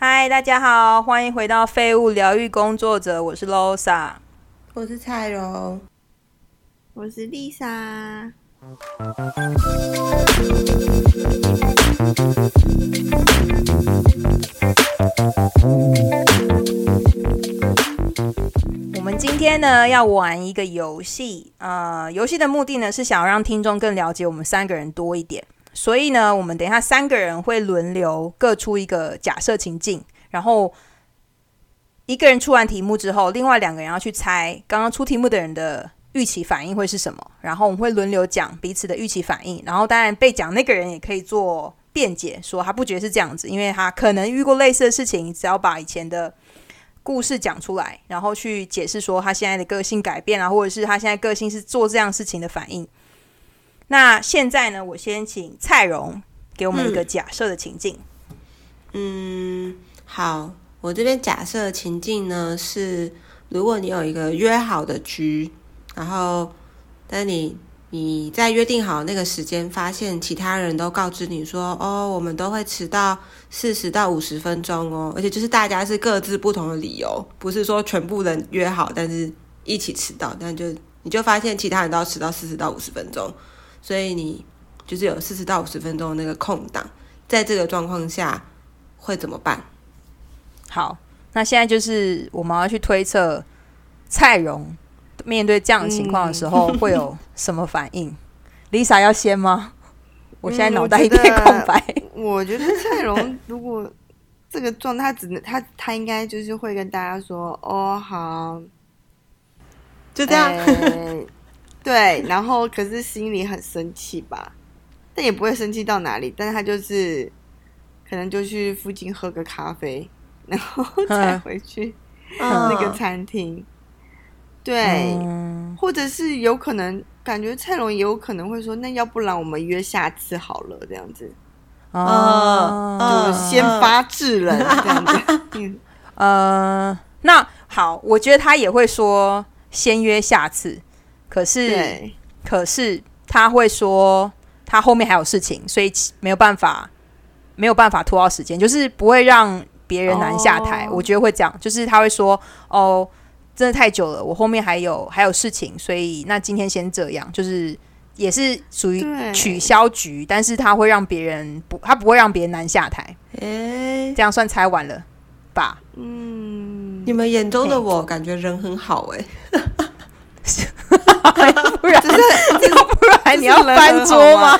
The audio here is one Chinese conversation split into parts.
嗨，大家好，欢迎回到废物疗愈工作者，我是 Losa。我是蔡荣，我是 Lisa。我们今天呢要玩一个游戏，呃，游戏的目的呢是想要让听众更了解我们三个人多一点，所以呢，我们等一下三个人会轮流各出一个假设情境，然后一个人出完题目之后，另外两个人要去猜刚刚出题目的人的预期反应会是什么，然后我们会轮流讲彼此的预期反应，然后当然被讲那个人也可以做辩解，说他不觉得是这样子，因为他可能遇过类似的事情，只要把以前的。故事讲出来，然后去解释说他现在的个性改变啊，或者是他现在个性是做这样事情的反应。那现在呢，我先请蔡荣给我们一个假设的情境。嗯，好，我这边假设情境呢是，如果你有一个约好的局，然后但你。你在约定好那个时间，发现其他人都告知你说：“哦，我们都会迟到四十到五十分钟哦。”而且就是大家是各自不同的理由，不是说全部人约好，但是一起迟到。但就你就发现其他人都要迟到四十到五十分钟，所以你就是有四十到五十分钟的那个空档，在这个状况下会怎么办？好，那现在就是我们要去推测蔡荣。面对这样的情况的时候，会有什么反应？Lisa 要先吗？我现在脑袋一片空白。我觉得蔡荣如果这个状态，只能他他应该就是会跟大家说：“哦，好，就这样。”对，然后可是心里很生气吧，但也不会生气到哪里。但是他就是可能就去附近喝个咖啡，然后 再回去那个餐厅。对，或者是有可能感觉蔡龙也有可能会说，那要不然我们约下次好了，这样子，哦，就先发制人这样子。嗯，呃，那好，我觉得他也会说先约下次，可是，可是他会说他后面还有事情，所以没有办法，没有办法拖到时间，就是不会让别人难下台。我觉得会这样，就是他会说哦。真的太久了，我后面还有还有事情，所以那今天先这样，就是也是属于取消局，但是他会让别人不，他不会让别人难下台。哎，这样算猜完了吧？嗯，你们眼中的我感觉人很好哎，不然要 不然你要翻桌吗？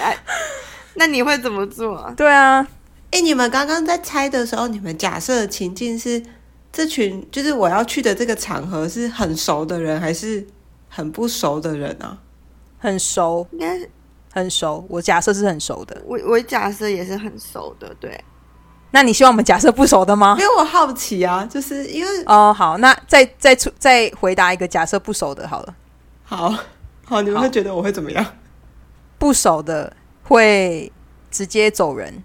那你会怎么做？对啊，哎，你们刚刚在猜的时候，你们假设情境是。这群就是我要去的这个场合是很熟的人还是很不熟的人啊？很熟，应该是很熟。我假设是很熟的，我我假设也是很熟的。对，那你希望我们假设不熟的吗？因为我好奇啊，就是因为哦，好，那再再出再回答一个假设不熟的，好了。好好，你们会觉得我会怎么样？不熟的会直接走人，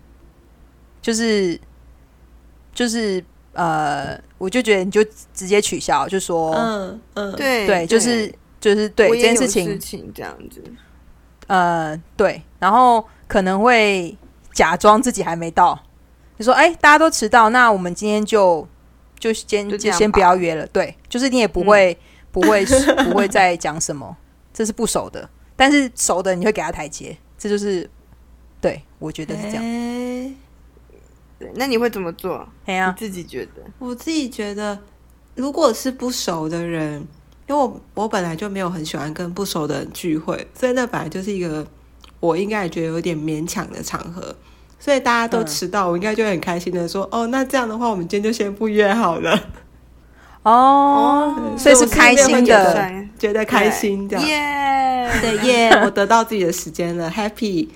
就是就是。呃，我就觉得你就直接取消，就说，嗯嗯，对对，就是就是对这件事情这样子，呃，对，然后可能会假装自己还没到，你说，哎，大家都迟到，那我们今天就就先就先不要约了，对，就是你也不会不会 不会再讲什么，这是不熟的，但是熟的你会给他台阶，这就是对我觉得是这样。那你会怎么做？哎呀，自己觉得，我自己觉得，如果是不熟的人，因为我我本来就没有很喜欢跟不熟的人聚会，所以那本来就是一个我应该也觉得有点勉强的场合，所以大家都迟到，我应该就很开心的说，哦，那这样的话，我们今天就先不约好了。哦，所以是开心的，觉得开心这样，耶，对耶，我得到自己的时间了，happy。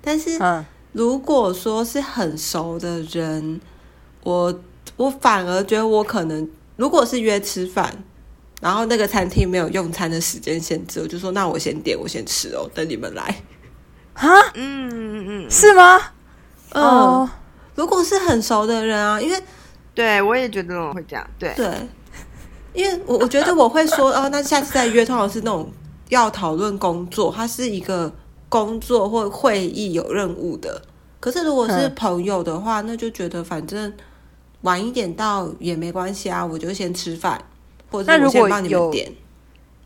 但是，嗯。如果说是很熟的人，我我反而觉得我可能，如果是约吃饭，然后那个餐厅没有用餐的时间限制，我就说那我先点，我先吃哦，等你们来。啊，嗯嗯嗯，是吗？哦，如果是很熟的人啊，因为对我也觉得我会这样，对。对，因为我我觉得我会说 哦，那下次再约，通常是那种要讨论工作，它是一个。工作或会议有任务的，可是如果是朋友的话，那就觉得反正晚一点到也没关系啊，我就先吃饭，或者我先帮你点。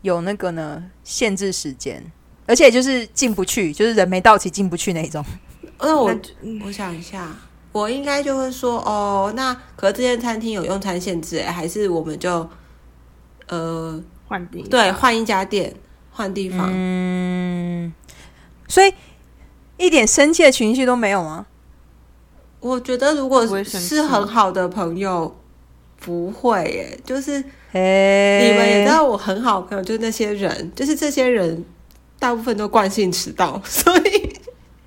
有那个呢，限制时间，而且就是进不去，就是人没到齐进不去那种。那我我想一下，我应该就会说哦，那可是这间餐厅有用餐限制，哎，还是我们就呃，换地对，换一家店，换地方。嗯，所以一点生气的情绪都没有吗？我觉得如果是很好的朋友，不会耶，就是哎，你们也知道我很好的朋友，就是那些人，就是这些人大部分都惯性迟到，所以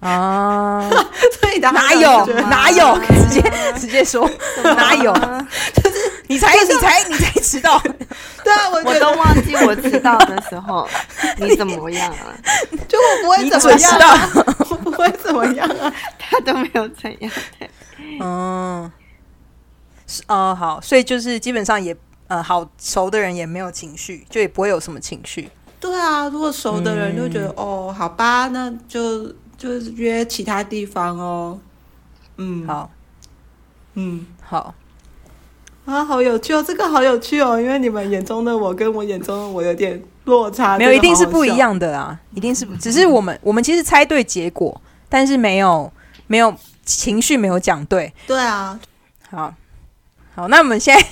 啊，所以哪有哪有？直接直接说 哪有？就是你才你才你才迟到，对啊，我我都忘记我迟到的时候你怎么样了，就我不会怎么样。我不会怎么样啊。他都没有怎样。对嗯，哦呃好，所以就是基本上也呃好熟的人也没有情绪，就也不会有什么情绪。对啊，如果熟的人就觉得、哦，好吧，那就就是约其他地方哦。嗯，，好嗯。好，啊，好有趣哦！这个好有趣哦，因为你们眼中的我跟我眼中的我有点落差，没有，一定是。不一样的啊，一定是不，只是我们 我们其实猜对结果，但是没有没有情绪没有讲对。对啊，好，好，那我们现在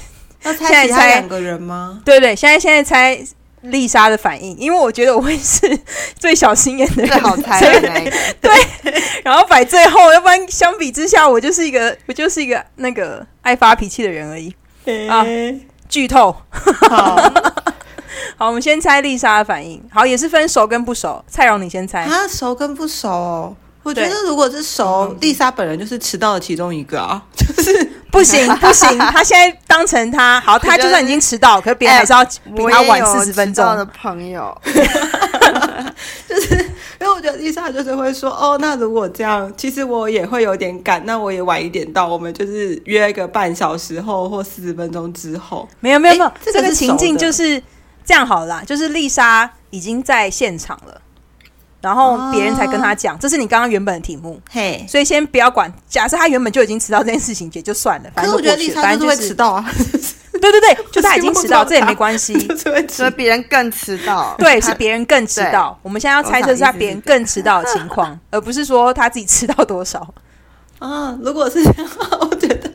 要现在猜其他猜两个人吗？对对，现在现在猜丽莎的反应，因为我觉得我会是最小心眼的人，最好猜所以的那一个，然后摆最后，要不然相比之下，我就是一个我就是一个那个爱发脾气的人而已。啊剧透，好 好，我们先猜丽莎的反应。好，也是分熟跟不熟。蔡荣，你先猜。啊，熟跟不熟哦。我觉得如果是熟，丽莎本人就是迟到的其中一个啊，就是不行不行，他现在当成他好，他就算已经迟到，可是别人还是要比他晚有四十分迟到的钟。朋友，就是因为我觉得丽莎就是会说，哦，那如果这样，其实我也会有点赶，那我也晚一点到，我们就是约个半小时后或四十分钟之后。没有没有没有，这这个情境就是这样好了啦，就是丽莎已经在现场了，然后别人才跟他讲，这是你刚刚原本的题目，嘿，所以先不要管。假设他原本就已经迟到这件事情，也就算了，反正我觉得丽莎都过去反正就会迟到啊，对 对对，就他已经迟到，这也没关系。就是别人更迟到。对，是别人更迟到。我们现在要猜测是他别人更迟到的情况，而不是说他自己迟到多少。啊。如果是这样，我觉得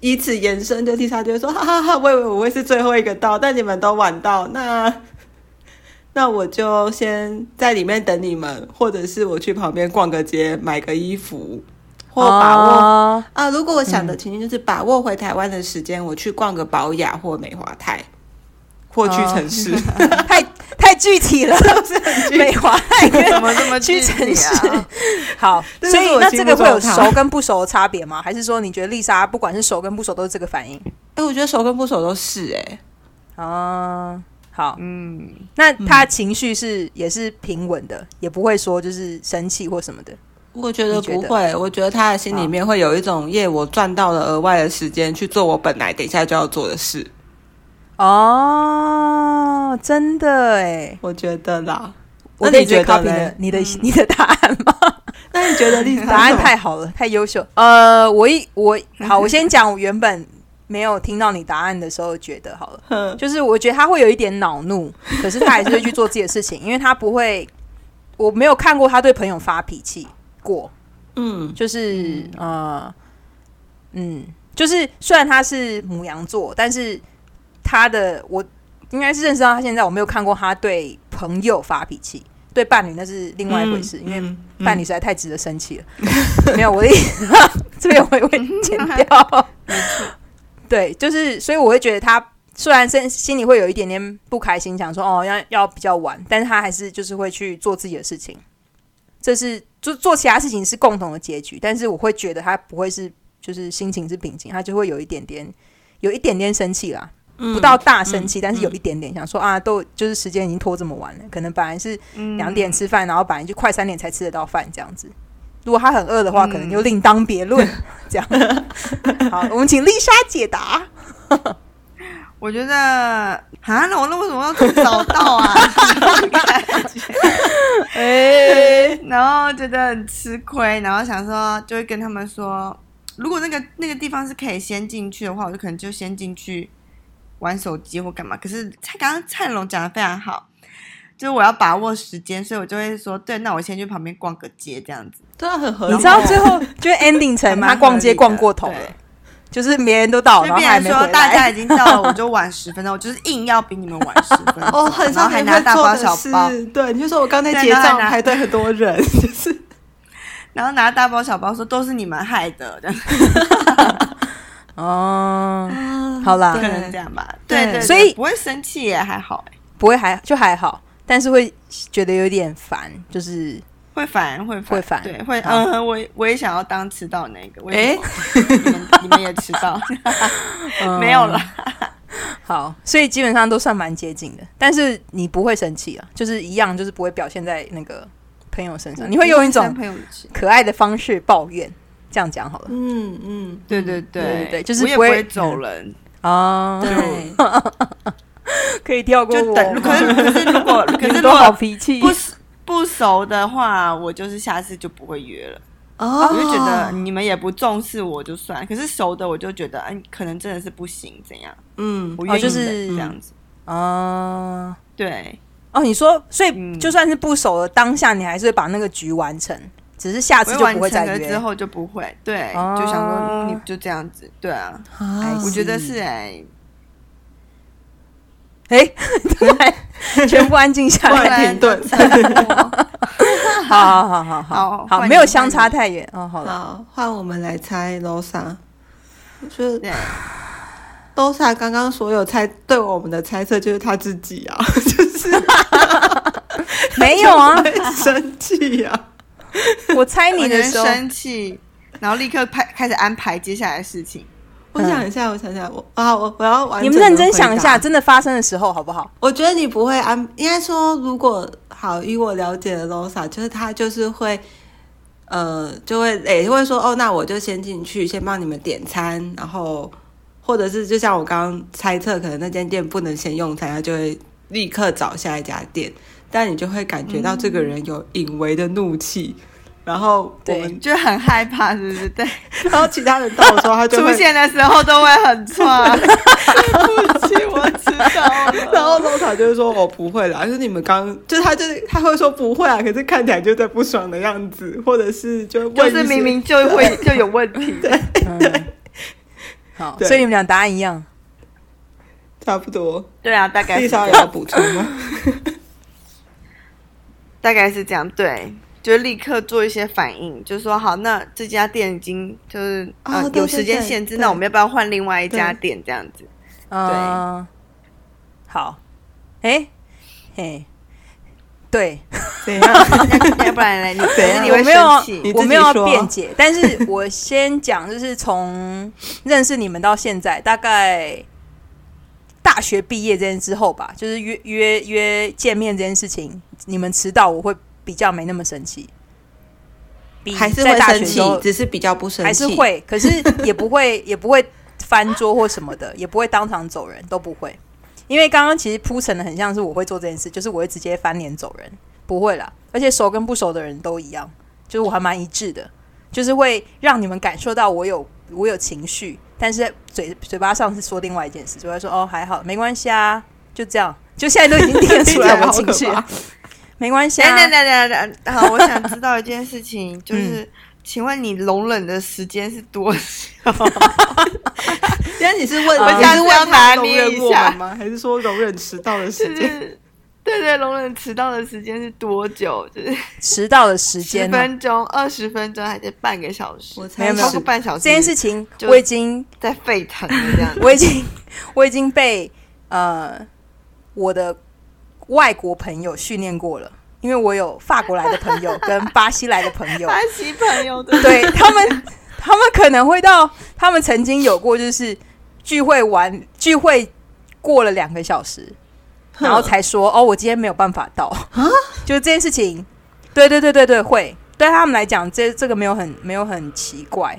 以此延伸，就丽莎就会说，哈哈哈，我以为我会是最后一个到，但你们都晚到，那那我就先在里面等你们，或者是我去旁边逛个街，买个衣服，或把握。哦啊，如果我想的情境就是把握回台湾的时间，我去逛个保雅或美华泰，或去城市。太太具体了，美华泰怎么这么屈具体臣氏啊？好，所以那这个会有熟跟不熟的差别吗？还是说你觉得丽莎不管是熟跟不熟都是这个反应？哎、我觉得熟跟不熟都是哎、啊，好，嗯，那他情绪是也是平稳的，也不会说就是生气或什么的。我觉得不会，我觉得他的心里面会有一种耶，我赚到了额外的时间去做我本来等一下就要做的事。哦，真的哎，我觉得啦，我你觉得你的你的 你的答案吗？那你觉得丽莎 答案太好了，太优秀。呃，我一我好，我先讲我原本没有听到你答案的时候觉得好了，嗯就是我觉得他会有一点恼怒，可是他还是会去做自己的事情，因为他不会，我没有看过他对朋友发脾气过，嗯。就是呃，嗯，就是虽然他是母羊座，但是他的我应该是认识到他现在，我没有看过他对朋友发脾气，对伴侣那是另外一回事，因为嗯。伴侣实在太值得生气了。没有，我的意思，这边我也会剪掉。对，就是所以我会觉得他虽然心心里会有一点点不开心，想说哦要要比较晚，但是他还是就是会去做自己的事情。这是做做其他事情是共同的结局，但是我会觉得他不会是就是心情是平静，他就会有一点点有一点点生气啦。不到大生气，但是有一点点想说啊，都就是时间已经拖这么晚了，可能本来是两点吃饭，然后本来就快三点才吃得到饭这样子。如果他很饿的话，可能就另当别论。这样，好，我们请丽莎解答。我觉得啊，那我那为什么要去找到啊？哎，然后觉得很吃亏，然后想说就会跟他们说，如果那个那个地方是可以先进去的话，我就可能就先进去玩手机或干嘛。可是蔡刚刚蔡龙讲的非常好，就是我要把握时间，所以我就会说，对，那我先去旁边逛个街这样子。对啊，很合理。你知道最后就 ending 成他逛街逛过头了，就是别人都到了，然后还没说大家已经到了，我 就晚十分钟，我就是硬要比你们晚十分钟。哦，很然后还拿大包小包，对，你就说我刚才结账排队很多人，就是。然后拿大包小包说都是你们害的，这样哦，好啦，可能这样吧，对对，所以不会生气也还好，不会还就还好，但是会觉得有点烦，就是会烦会会烦，对会嗯，我我也想要当迟到那个，哎，你们 你们也迟到，没有了，好，所以基本上都算蛮接近的，但是你不会生气啊，就是一样，就是不会表现在那个。朋友身上，你会用一种可爱的方式抱怨，这样讲好了。嗯嗯，对对对。对对，就是不会走人。啊。对，可以跳过我。可是可是如果 可是如果好脾气不不熟的话，我就是下次就不会约了。哦，我就觉得你们也不重视我就算。可是熟的我就觉得，哎，可能真的是不行，怎样？嗯，我愿意就是这样子啊。对。哦，你说，所以就算是不熟的当下，你还是会把那个局完成，只是下次就不会再约。之后就不会，对，就想说你就这样子，对啊，我觉得是哎，哎，对，全部安静下来停顿，好好好好好好，没有相差太远哦。好了，换我们来猜罗莎，我觉得。都是刚刚所有猜对我们的猜测，就是他自己啊，就是没有啊，生气呀！我猜你的时候生气，然后立刻拍开始安排接下来的事情。我想一下，我想想，我啊，我我要完。你们认真想一下，真的发生的时候好不好？我觉得你不会安，应该说，如果好，以我了解的 Losa，就是他就是会，呃，就会诶，会说哦，那我就先进去，先帮你们点餐，然后。或者是就像我刚刚猜测，可能那间店不能先用餐，他就会立刻找下一家店。但你就会感觉到这个人有隐微的怒气，然后我们就很害怕，是不是？对。然后其他人到的时候，他就出现的时候都会很串。对不起，我知道了。然后罗卡就是说：“我不会啦。”就是你们刚，就他就是他会说不会啊，可是看起来就在不爽的样子，或者是就就是明明就会就有问题。对对。好，所以你们俩答案一样，差不多。对啊，大概。丽莎要补充吗？大概是这样，对，就立刻做一些反应，就说好，那这家店已经就是呃有时间限制，那我们要不要换另外一家店？这样子，对，好，哎，嘿。对，要不然呢？你 我没有，我没有要辩解，但是我先讲，就是从认识你们到现在，大概大学毕业这件之后吧，就是约约约见面这件事情，你们迟到，我会比较没那么生气，比还是会生气，只是比较不生气，还是会，可是也不会，也不会翻桌或什么的，也不会当场走人，都不会。因为刚刚其实铺陈的很像是我会做这件事，就是我会直接翻脸走人，不会啦。而且熟跟不熟的人都一样，就是我还蛮一致的，就是会让你们感受到我有我有情绪，但是嘴嘴巴上是说另外一件事，就会说哦还好没关系啊，就这样，就现在都已经听出来我情绪，没关系。等等等等，好，我想知道一件事情，就是。请问你容忍的时间是多久？因为你是问，我想是要拿捏一下吗？还是说容忍迟到的时间？对对，容忍迟到的时间是多久？就是迟到的时间，十分钟、二十分钟还是半个小时？没有没有，超过半小时。这件事情我已经在沸腾了这样。我已经我已经被呃我的外国朋友训练过了。因为我有法国来的朋友 跟巴西来的朋友，巴西朋友的，对他们，他们可能会到，他们曾经有过就是聚会完聚会过了两个小时，然后才说哦，我今天没有办法到。啊，就这件事情，对对对对对，会。对他们来讲，这这个没有很没有很奇怪，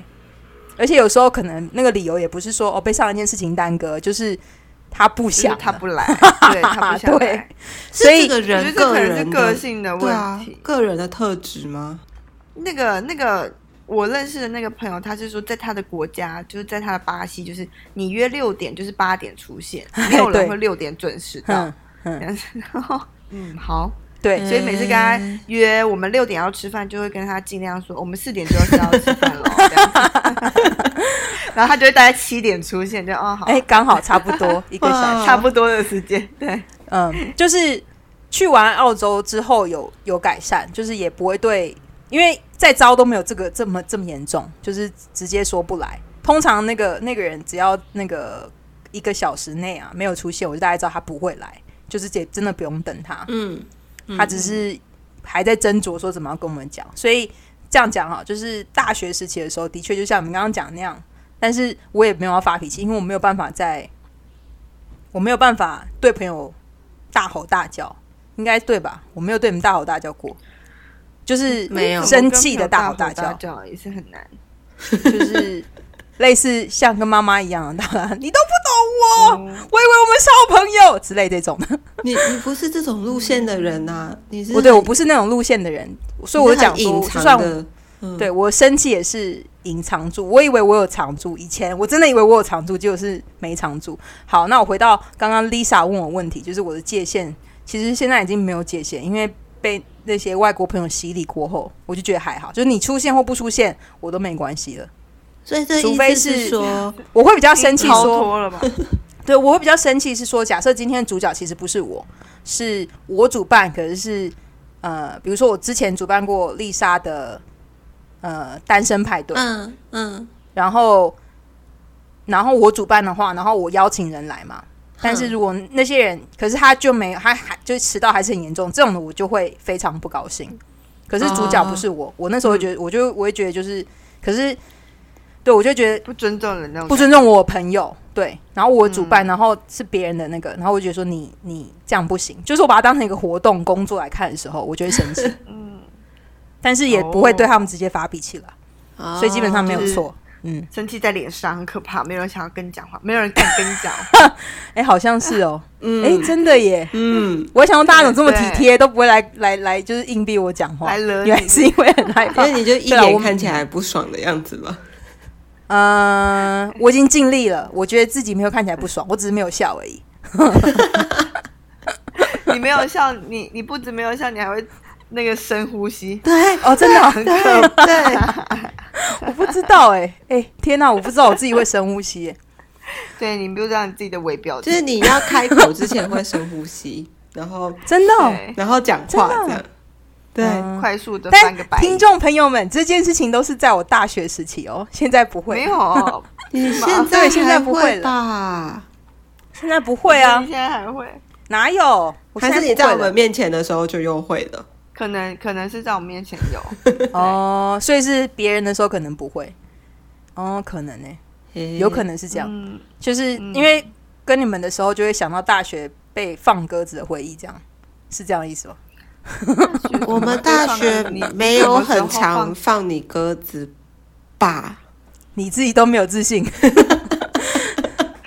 而且有时候可能那个理由也不是说哦被上一件事情耽搁，就是。他不想，他不来，对他不想 来，所以这个人个人个性的问题，个人的特质吗？那个那个我认识的那个朋友，他是说在他的国家，就是在他的巴西，就是你约六点就是八点出现，没有人会六点准时到。嗯嗯，然后嗯好，对，所以每次跟他约我们六点要吃饭，就会跟他尽量说我们四点就要到吃饭了，这样子。然后他就会大概七点出现，就哦好，哎，刚好差不多 一个小时，差不多的时间。对，嗯，就是去完澳洲之后有有改善，就是也不会对，因为再招都没有这个这么这么严重，就是直接说不来。通常那个那个人只要那个一个小时内啊没有出现，我就大概知道他不会来，就是也真的不用等他。嗯，他只是还在斟酌说怎么样跟我们讲，所以这样讲哈，就是大学时期的时候，的确就像我们刚刚讲那样。但是我也没有要发脾气，因为我没有办法在，我没有办法对朋友大吼大叫，应该对吧？我没有对你们大吼大叫过，就是没有生气的大吼大叫，也是很难，就是类似像跟妈妈一样，当 然你都不懂我，我以为我们是好朋友之类这种。的。你你不是这种路线的人呐，你是不对，我不是那种路线的人，所以我就讲说，就算对我生气也是。隐藏住，我以为我有藏住。以前我真的以为我有藏住，结果是没藏住。好，那我回到刚刚 Lisa 问我问题，就是我的界限，其实现在已经没有界限，因为被那些外国朋友洗礼过后，我就觉得还好，就是你出现或不出现，我都没关系了。所以这除非是说，我会比较生气，说，对，我会比较生气是说，假设今天主角其实不是我，是我主办，可是是呃，比如说我之前主办过丽莎的。呃，单身派对，嗯嗯，然后，然后我主办的话，然后我邀请人来嘛。但是如果那些人，可是他就没有，他还就迟到还是很严重，这种的我就会非常不高兴。可是主角不是我，我那时候觉得，我就我会觉得就是，可是对我就觉得不尊重人，不尊重我朋友，对。然后我主办，然后是别人的那个，然后我觉得说你你这样不行，就是我把它当成一个活动工作来看的时候，我就会生气。但是也不会对他们直接发脾气了，所以基本上没有错。嗯，生气在脸上很可怕，没有人想要跟你讲话，没有人敢跟你讲。哎，好像是哦。嗯，哎，真的耶。嗯，我想说大家怎么这么体贴，都不会来来来，就是硬逼我讲话。原来是因为很害怕，因为你就一脸看起来不爽的样子吧。嗯，我已经尽力了，我觉得自己没有看起来不爽，我只是没有笑而已。你没有笑，你你不止没有笑，你还会。那个深呼吸，对哦，真的 很可对，我不知道哎哎，天哪，我不知道我自己会深呼吸。对你不知道你自己的微表情，就是你要开口之前会深呼吸，然后真的，然后讲话这样，对，快速的翻个白。听众朋友们，这件事情都是在我大学时期哦，现在不会，没有，你现在现在不会了，现在不会啊，现在还会？哪有？还是你在我们面前的时候就又会了？可能可能是在我面前有。哦，所以是别人的时候可能不会。哦，可能呢，有可能是这样，就是因为跟你们的时候就会想到大学被放鸽子的回忆，这样是这样意思吗？我们大学没有很常放你鸽子吧？你自己都没有自信。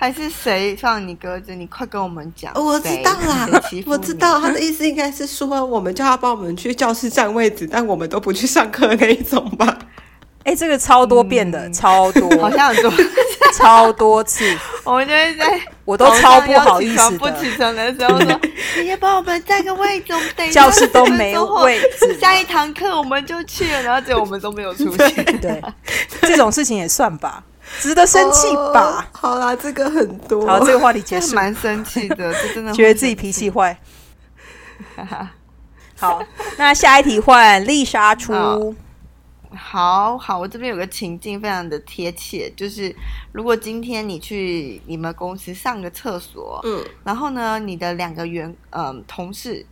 还是谁放你鸽子？你快跟我们讲。我知道啦，我知道他的意思应该是说，我们叫他帮我们去教室占位置，但我们都不去上课那一种吧？哎，这个超多遍的，超多，好像很多，超多次。我们就是在，我都超不好意思不起床的时候说，你要帮我们占个位置，我们等教室都没有位置，下一堂课我们就去了，然后结果我们都没有出现。对，这种事情也算吧。值得生气吧？好啦，这个很多。好，这个话题结束。蛮生气的，这真的觉得自己脾气坏。好，那下一题换丽莎出。好好，我这边有个情境非常的贴切，就是如果今天你去你们公司上个厕所，嗯，然后呢，你的两个员嗯同事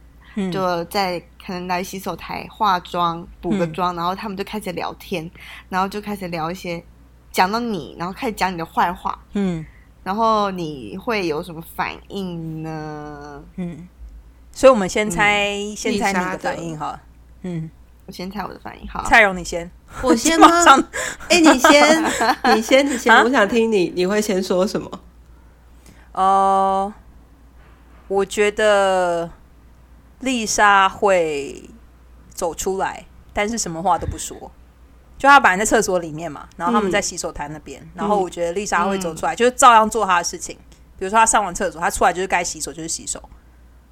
就在可能来洗手台化妆补个妆，然后他们就开始聊天，然后就开始聊一些。讲到你，然后开始讲你的坏话，嗯，然后你会有什么反应呢？嗯，所以我们先猜，先猜你的反应哈。嗯，我先猜我的反应好。蔡荣，你先，我先吗？哎，你先，你先，你先，我想听你，你会先说什么？哦，我觉得丽莎会走出来，但是什么话都不说。就他本来在厕所里面嘛，然后他们嗯在洗手台那边，然后我觉得丽莎会走出来，就是照样做她的事情。比如说她上完厕所，她出来就是该洗手就是洗手，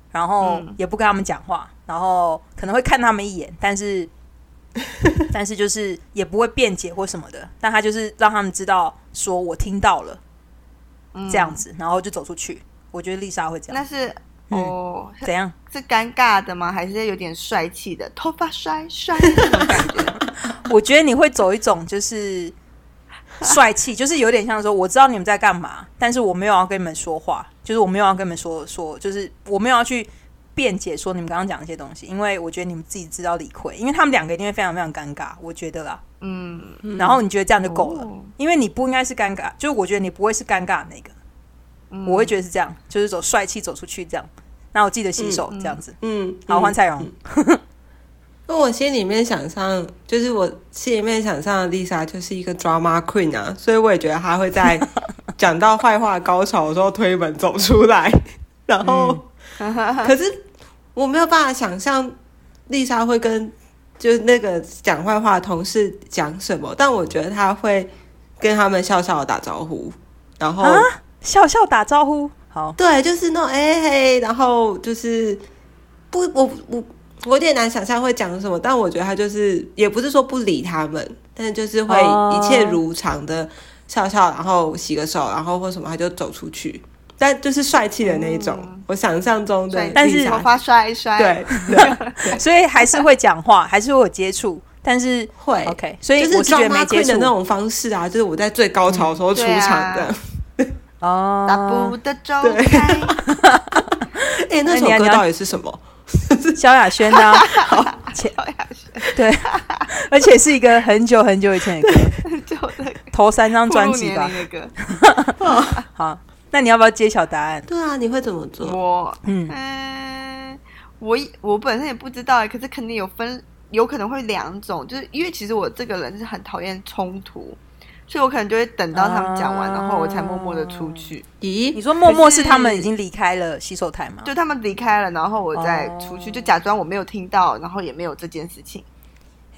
然后嗯也不跟他们讲话，然后可能会看他们一眼，但是 但是就是也不会辩解或什么的，但他就是让他们知道说我听到了嗯这样子，然后就走出去。我觉得丽莎会这样，那是嗯哦，怎样？是尴尬的吗？还是有点帅气的？头发帅帅那种感觉？我觉得你会走一种就是帅气，就是有点像说我知道你们在干嘛，但是我没有要跟你们说话，就是我没有要跟你们说说，就是我没有要去辩解说你们刚刚讲的一些东西，因为我觉得你们自己知道理亏，因为他们两个一定会非常非常尴尬，我觉得啦。嗯，然后你觉得这样就够了，哦因为你不应该是尴尬，就是我觉得你不会是尴尬的那个，嗯我会觉得是这样，就是走帅气走出去这样。那我记得洗手这样子，嗯，好，换嗯蔡荣。那我心里面想象，就是我心里面想象的丽莎就是一个 drama queen 啊，所以我也觉得她会在讲到坏话高潮的时候推门走出来，然后，可是我没有办法想象丽莎会跟就是那个讲坏话的同事讲什么，但我觉得她会跟他们笑笑的打招呼，然后、啊？笑笑打招呼，好，对，就是那种哎、嘿，然后就是不，我我我有点难想象会讲什么，但我觉得他就是也不是说不理他们，但是就是会哦一切如常的笑笑，然后洗个手，然后或什么他就走出去，但就是帅气的那一种，嗯我想象中的帅，但是头发帅帅，对对所以还是会讲话，还是会有接触，但是会 OK，所以就是我是觉得 drama 没的那种方式啊，就是我在最高潮的时候出场的。哦。大步的走对开，哎、那首歌到底是什么？萧亚轩的、啊，且对，而且是一个很久很久以前的歌，就那头三张专辑吧。龄的歌。好，那你要不要揭晓答案？对啊，你会怎么做？我嗯嗯，我我本身也不知道欸，可是肯定有分，有可能会两种，就是因为其实我这个人是很讨厌冲突，所以我可能就会等到他们讲完，啊然后我才默默的出去。咦你，说默默是他们已经离开了洗手台吗？就他们离开了，然后我再出去，哦就假装我没有听到，然后也没有这件事情。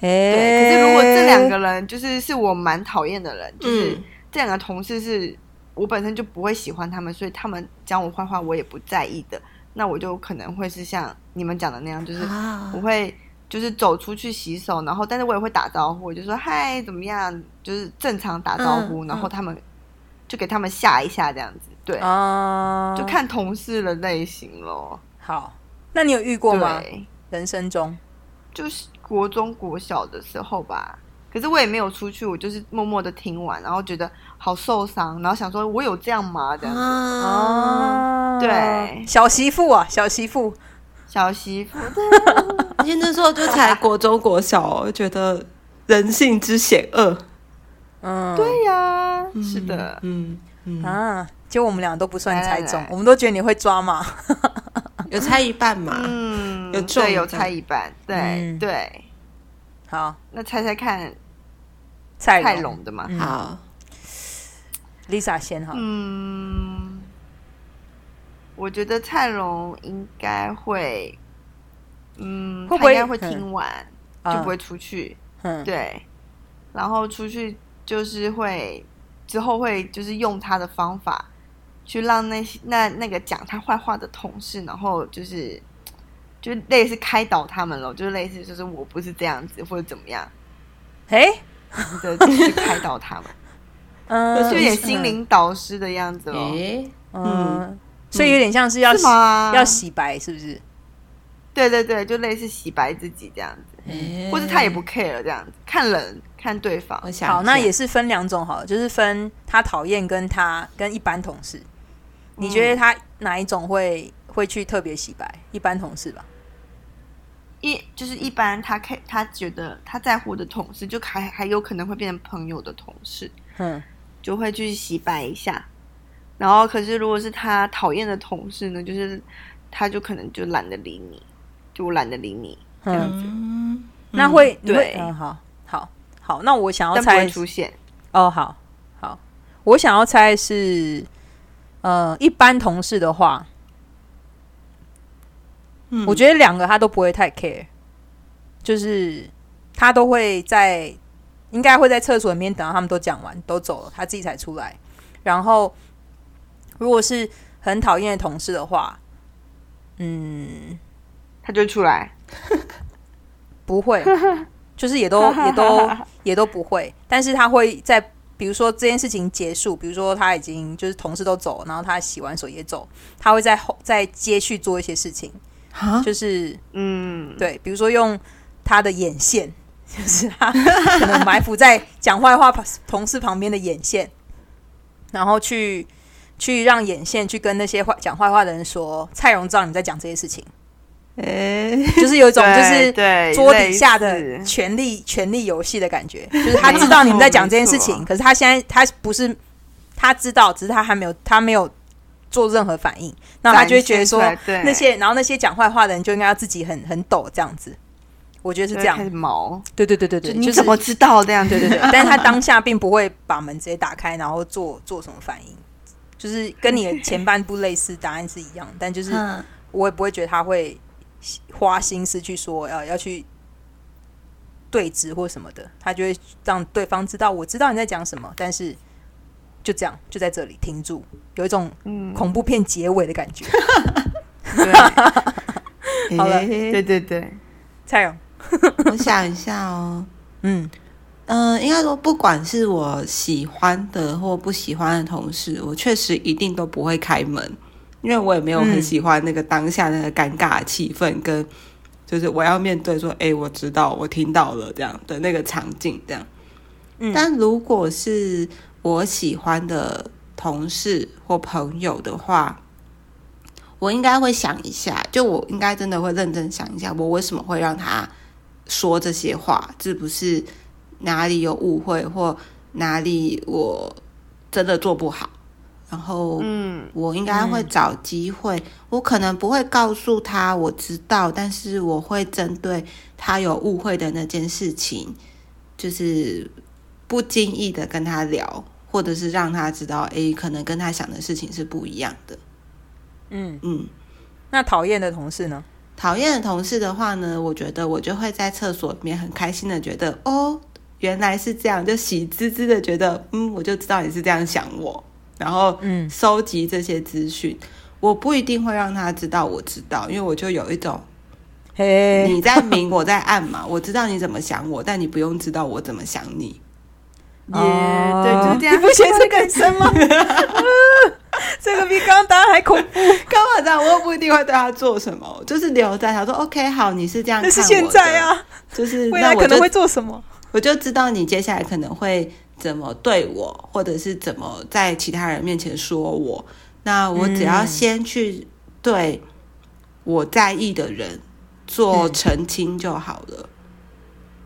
对对，可是如果这两个人就是是我蛮讨厌的人，就是嗯这两个同事是我本身就不会喜欢他们，所以他们讲我坏话我也不在意的，那我就可能会是像你们讲的那样，就是啊我会就是走出去洗手，然后但是我也会打招呼，我就说嗨怎么样，就是正常打招呼，嗯然后他们就给他们吓一下这样子，对，啊，就看同事的类型咯。好。那你有遇过吗？人生中就是国中国小的时候吧。可是我也没有出去，我就是默默的听完，然后觉得好受伤，然后想说我有这样吗？这样子。啊，啊，对小媳妇啊，小媳妇，小媳妇，而且那时候就才国中国小觉得人性之险恶。嗯，对呀、是的，嗯嗯，啊，结果我们俩都不算猜中来来来，我们都觉得你会抓嘛。有猜一半嘛？嗯，有中对，有猜一半，对、嗯对。好，那猜猜看，蔡蔡龙的嘛？嗯好，，Lisa 先哈。嗯，我觉得蔡龙应该会，嗯，会不会他应该会听完、就啊不会出去，嗯，对，然后出去就是会之后会就是用他的方法去让那些那那个讲他坏话的同事，然后就是就类似开导他们了，就是类似就是我不是这样子或者怎么样。哎，的去开导他们，嗯，就有点心灵导师的样子咯。诶，嗯，所以有点像是要是吗？要洗白，是不是？对对对，就类似洗白自己这样子，诶或者他也不 care 这样子，看人看对方我。想好，那也是分两种好了，就是分他讨厌跟他跟一般同事。你觉得他哪一种会会去特别洗白？一般同事吧。一就是一般他可以他觉得他在乎的同事，就还还有可能会变成朋友的同事，嗯，就会去洗白一下。然后，可是如果是他讨厌的同事呢，就是他就可能就懒得理你，就懒得理你这样子，嗯，那会对。嗯，好好好，那我想要但不猜会出现。哦，好好，我想要猜是呃，一般同事的话，嗯。我觉得两个他都不会太 care，就是他都会在应该会在厕所里面等到他们都讲完都走了，他自己才出来。然后如果是很讨厌的同事的话，嗯，他就出来，不会，就是也都也都 也都不会，但是他会在比如说这件事情结束，比如说他已经就是同事都走，然后他洗完手也走，他会在后再接续做一些事情，啊，就是嗯，对，比如说用他的眼线，就是他可能埋伏在讲坏话同事旁边的眼线，然后去去让眼线去跟那些坏讲坏话的人说，蔡荣知道你在讲这些事情，哎，就是有一种就是对桌底下的权力权力游戏的感觉，就是他知道你们在讲这件事情，可是他现在他不是他知道，只是他还没有他没有做任何反应，那他就会觉得说那些然后那些讲坏话的人就应该要自己很很抖这样子，我觉得是这样。毛，对对对对对，你怎么知道这样子？对对对，但是他当下并不会把门直接打开，然后做做什么反应，就是跟你的前半部类似，答案是一样，但就是嗯。我也不会觉得他会花心思去说要要去对峙或什么的，他就会让对方知道我知道你在讲什么，但是就这样就在这里停住，有一种嗯，恐怖片结尾的感觉。对。好了。对对对，蔡勇，我想一下哦，嗯嗯、应该说，不管是我喜欢的或不喜欢的同事，我确实一定都不会开门，因为我也没有很嗯喜欢那个当下那个尴尬的气氛，跟就是我要面对说，哎、我知道，我听到了这样的那个场景，这样。嗯但如果是我喜欢的同事或朋友的话，我应该会想一下，就我应该真的会认真想一下，我为什么会让他说这些话，是不是哪里有误会，或哪里我真的做不好？然后，嗯我应该会找机会，我可能不会告诉他我知道，但是我会针对他有误会的那件事情，就是不经意的跟他聊，或者是让他知道，诶，可能跟他想的事情是不一样的。嗯，嗯，那讨厌的同事呢？讨厌的同事的话呢，我觉得我就会在厕所里面很开心的觉得，哦，原来是这样，就喜滋滋的觉得，嗯，我就知道你是这样想我，然后嗯收集这些资讯。我不一定会让他知道我知道，因为我就有一种嘿，你在明我在暗嘛，我知道你怎么想我，但你不用知道我怎么想你。也对，就是这样。不觉得这更深吗？这个比刚刚答案还恐怖。干嘛这样？我又不一定会对他做什么，就是留在他说 OK 好，你是这样看我的，那是现在啊，就是未来可能会做什么？我就知道你接下来可能会怎么对我，或者是怎么在其他人面前说我。那我只要嗯。先去对我在意的人做嗯。澄清就好了。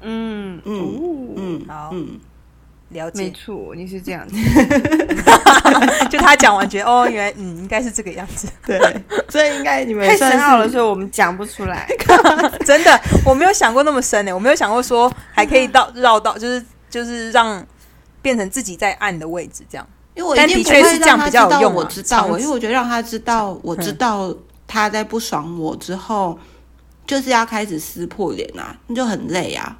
嗯。嗯嗯，嗯，了没解，错，你是这样子。就他讲完觉得哦，原来嗯应该是这个样子。对，所以应该你们太算深奥了，是所以我们讲不出来。真的，我没有想过那么深呢，我没有想过说还可以到绕到，就是就是让变成自己在暗的位置这样。因为我但一定不的确是这样会让他知道比较有用啊我知道我，因为我觉得让他知道我知嗯道他在不爽我之后，就是要开始撕破脸啊，那就很累啊。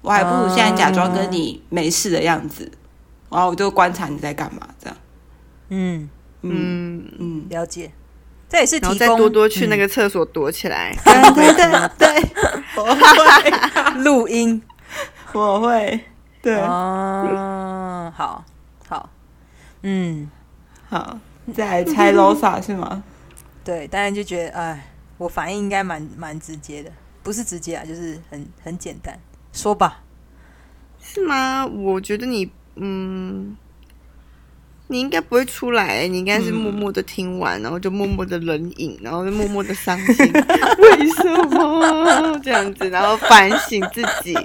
我还不如现在假装跟你没事的样子，然后我就观察你在干嘛，这样。嗯，嗯嗯，嗯，了解。这也是提供再多多去那嗯个厕所躲起来。对对对对，我会，录音。我会，对，哦，好好，嗯，好，再来猜 Losa 是吗？对，当然就觉得，哎，我反应应该蛮蛮直接的，不是直接啊，就是很很简单。说吧，是吗？我觉得你，嗯，你应该不会出来，你应该是默默的听完，然后就默默的冷饮，然后就默默的伤心，为什么？这样子，然后反省自己。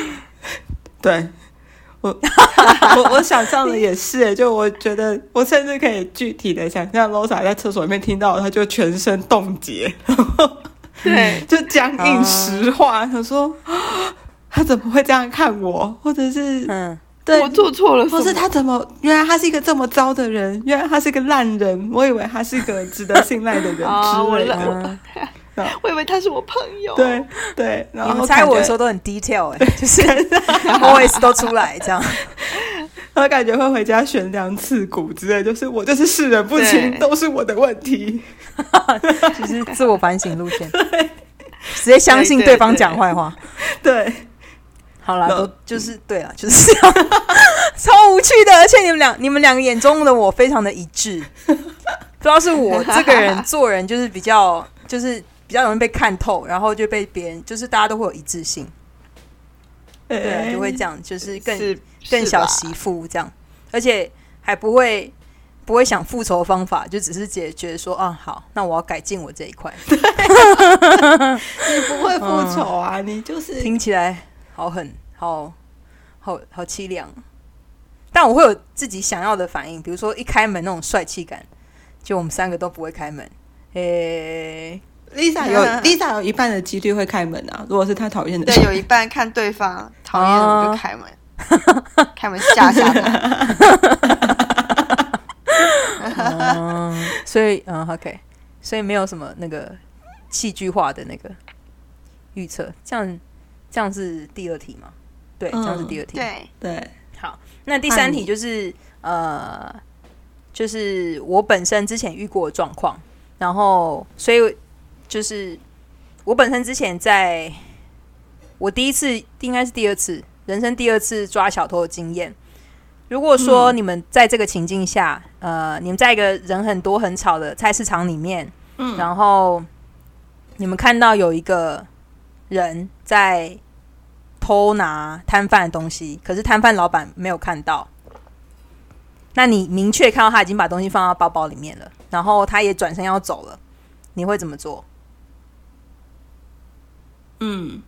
对，我我我想象的也是欸，就我觉得我甚至可以具体的想象 Losa 在厕所里面听到，他就全身冻结，对，就僵硬石化，他说 他怎么会这样看我，或者是嗯，对我。做错了什么？或是他怎么？原来他是一个这么糟的人，原来他是个烂人，我以为他是个值得信赖的人 啊我之类的。了嗯 我以为他是我朋友。对对，然后你们猜我的时候都很 detail 哎、就是 always 都出来这样。他感觉会回家悬梁刺股之类，就是我就是世人不清，都是我的问题。就是自我反省路线，直接相信对方讲坏话。对，好了，都就是对啊，就是这样，超无趣的。而且你们两，你们两个眼中的我非常的一致。不知道是我这个人做人就是比较，就是比较容易被看透，然后就被别人，就是大家都会有一致性，对啊，就会这样，就是更是更小媳妇这样，而且还不会不会想复仇方法，就只是解决说啊，好，那我要改进我这一块，你不会复仇啊，你就是听起来好狠，好好好凄凉。但我会有自己想要的反应，比如说一开门那种帅气感，就我们三个都不会开门，诶、Lisa 有 Lisa 有一半的几率会开门啊。如果是他讨厌的对，有一半看对方讨厌我就开门，开门吓吓他。嗯，所以嗯，OK，所以没有什么那个戏剧化的那个预测，这样这样是第二题吗？对，这样是第二题。对，对，好，那第三题就是呃，就是我本身之前遇过的状况，然后所以就是我本身之前在我第一次应该是第二次人生第二次抓小偷的经验。如果说你们在这个情境下，呃，你们在一个人很多很吵的菜市场里面，嗯然后你们看到有一个人在偷拿摊贩的东西，可是摊贩老板没有看到。那你明确看到他已经把东西放到包包里面了，然后他也转身要走了，你会怎么做？嗯。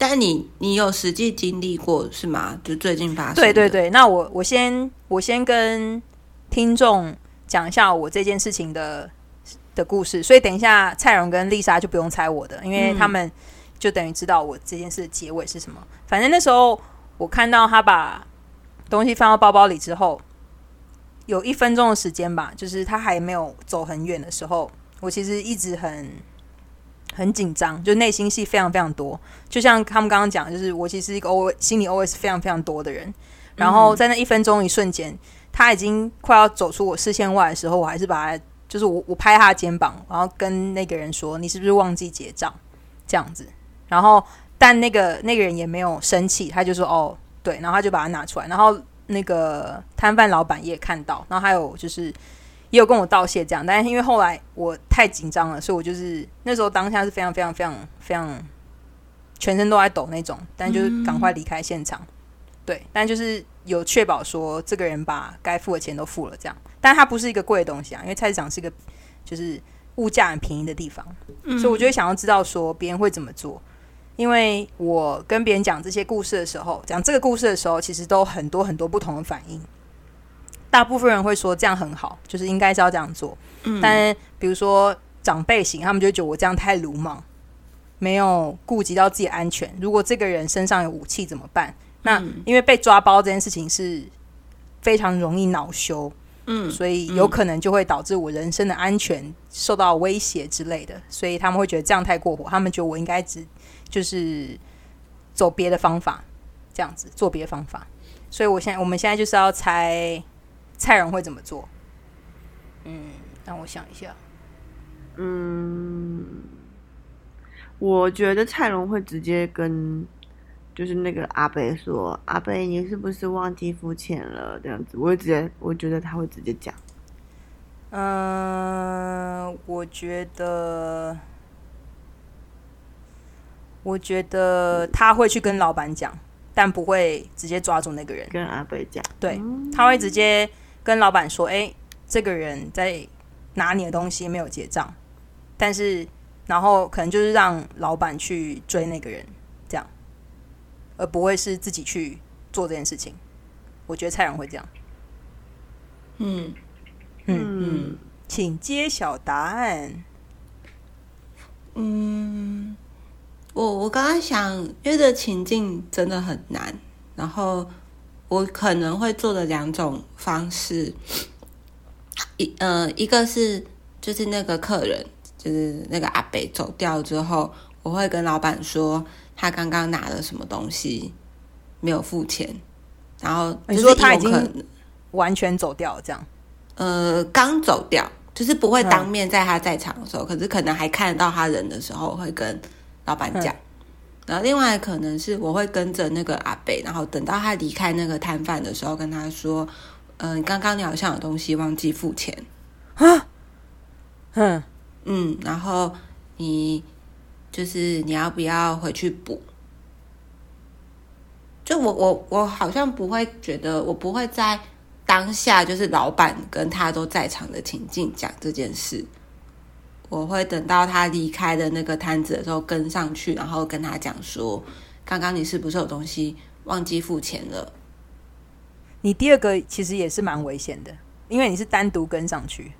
但你你有实际经历过是吗？就最近发生？对对，对，那我我先我先跟听众讲一下我这件事情的的故事，所以等一下蔡荣跟丽莎就不用猜我的，因为他们就等于知道我这件事的结尾是什么。反正那时候我看到他把东西放到包包里之后，有一分钟的时间吧，就是他还没有走很远的时候，我其实一直很很紧张，就内心戏非常非常多。就像他们刚刚讲，就是我其实是一个 O 心里 OS 非常非常多的人，然后在那一分钟一瞬间，他已经快要走出我视线外的时候，我还是把他，就是我我拍他的肩膀，然后跟那个人说：“你是不是忘记结账？”这样子，然后但那个那个人也没有生气，他就说：“哦，对。”然后他就把它拿出来，然后那个摊贩老板也看到，然后还有就是也有跟我道谢这样，但是因为后来我太紧张了，所以我就是那时候当下是非常非常非常非常全身都在抖那种，但就是赶快离开现场。对，但就是有确保说这个人把该付的钱都付了，这样。但它不是一个贵的东西啊，因为菜市场是一个就是物价很便宜的地方，所以我就会想要知道说别人会怎么做。因为我跟别人讲这些故事的时候，讲这个故事的时候，其实都很多很多不同的反应。大部分人会说这样很好，就是应该是要这样做。嗯但比如说长辈型，他们就觉得我这样太鲁莽，没有顾及到自己安全。如果这个人身上有武器怎么办？那嗯因为被抓包这件事情是非常容易恼羞，嗯所以有可能就会导致我人身的安全受到威胁之类的，所以他们会觉得这样太过火，他们觉得我应该只就是走别的方法，这样子做别的方法。所以我现在我们现在就是要猜蔡荣会怎么做。嗯，让我想一下。嗯，我觉得蔡荣会直接跟就是那个阿贝说：“阿贝，你是不是忘记付钱了？”这样子，我会直接，我觉得他会直接讲。嗯、我觉得，我觉得他会去跟老板讲，但不会直接抓住那个人。跟阿北讲，对，他会直接跟老板说：“哎、这个人在拿你的东西没有结账，但是然后可能就是让老板去追那个人，这样，而不会是自己去做这件事情。我觉得蔡荣会这样，嗯嗯。嗯，请揭晓答案。嗯，我我刚刚想，因为这情境真的很难，然后我可能会做的两种方式，一呃，一个是就是那个客人就是那个阿北走掉之后，我会跟老板说他刚刚拿了什么东西没有付钱，然后你就是说他已经完全走掉了这样。呃刚走掉，就是不会嗯当面在他在场的时候，可是可能还看得到他人的时候，会跟老板讲。然后另外可能是我会跟着那个阿北，然后等到他离开那个摊贩的时候，跟他说：“嗯、刚刚你好像有东西忘记付钱啊。”嗯，嗯，然后你就是你要不要回去补？就我我我好像不会觉得，我不会在当下就是老板跟他都在场的情境讲这件事。我会等到他离开的那个摊子的时候跟上去，然后跟他讲说：“刚刚你是不是有东西忘记付钱了你第二个其实也是蛮危险的，因为你是单独跟上去。？”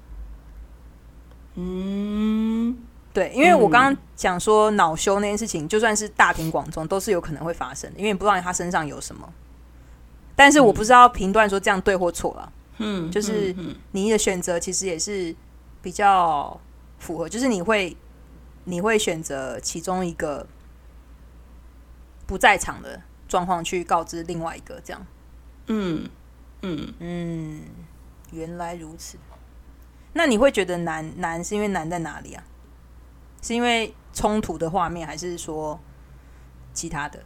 嗯，对，因为我刚刚讲说恼羞那件事情，就算是大庭广众，都是有可能会发生的，因为你不知道他身上有什么。但是我不知道评断说这样对或错了，嗯，就是你的选择其实也是比较符合，就是你会你会选择其中一个不在场的状况去告知另外一个，这样。嗯嗯，嗯，原来如此。那你会觉得难难是因为难在哪里啊？是因为冲突的画面，还是说其他的？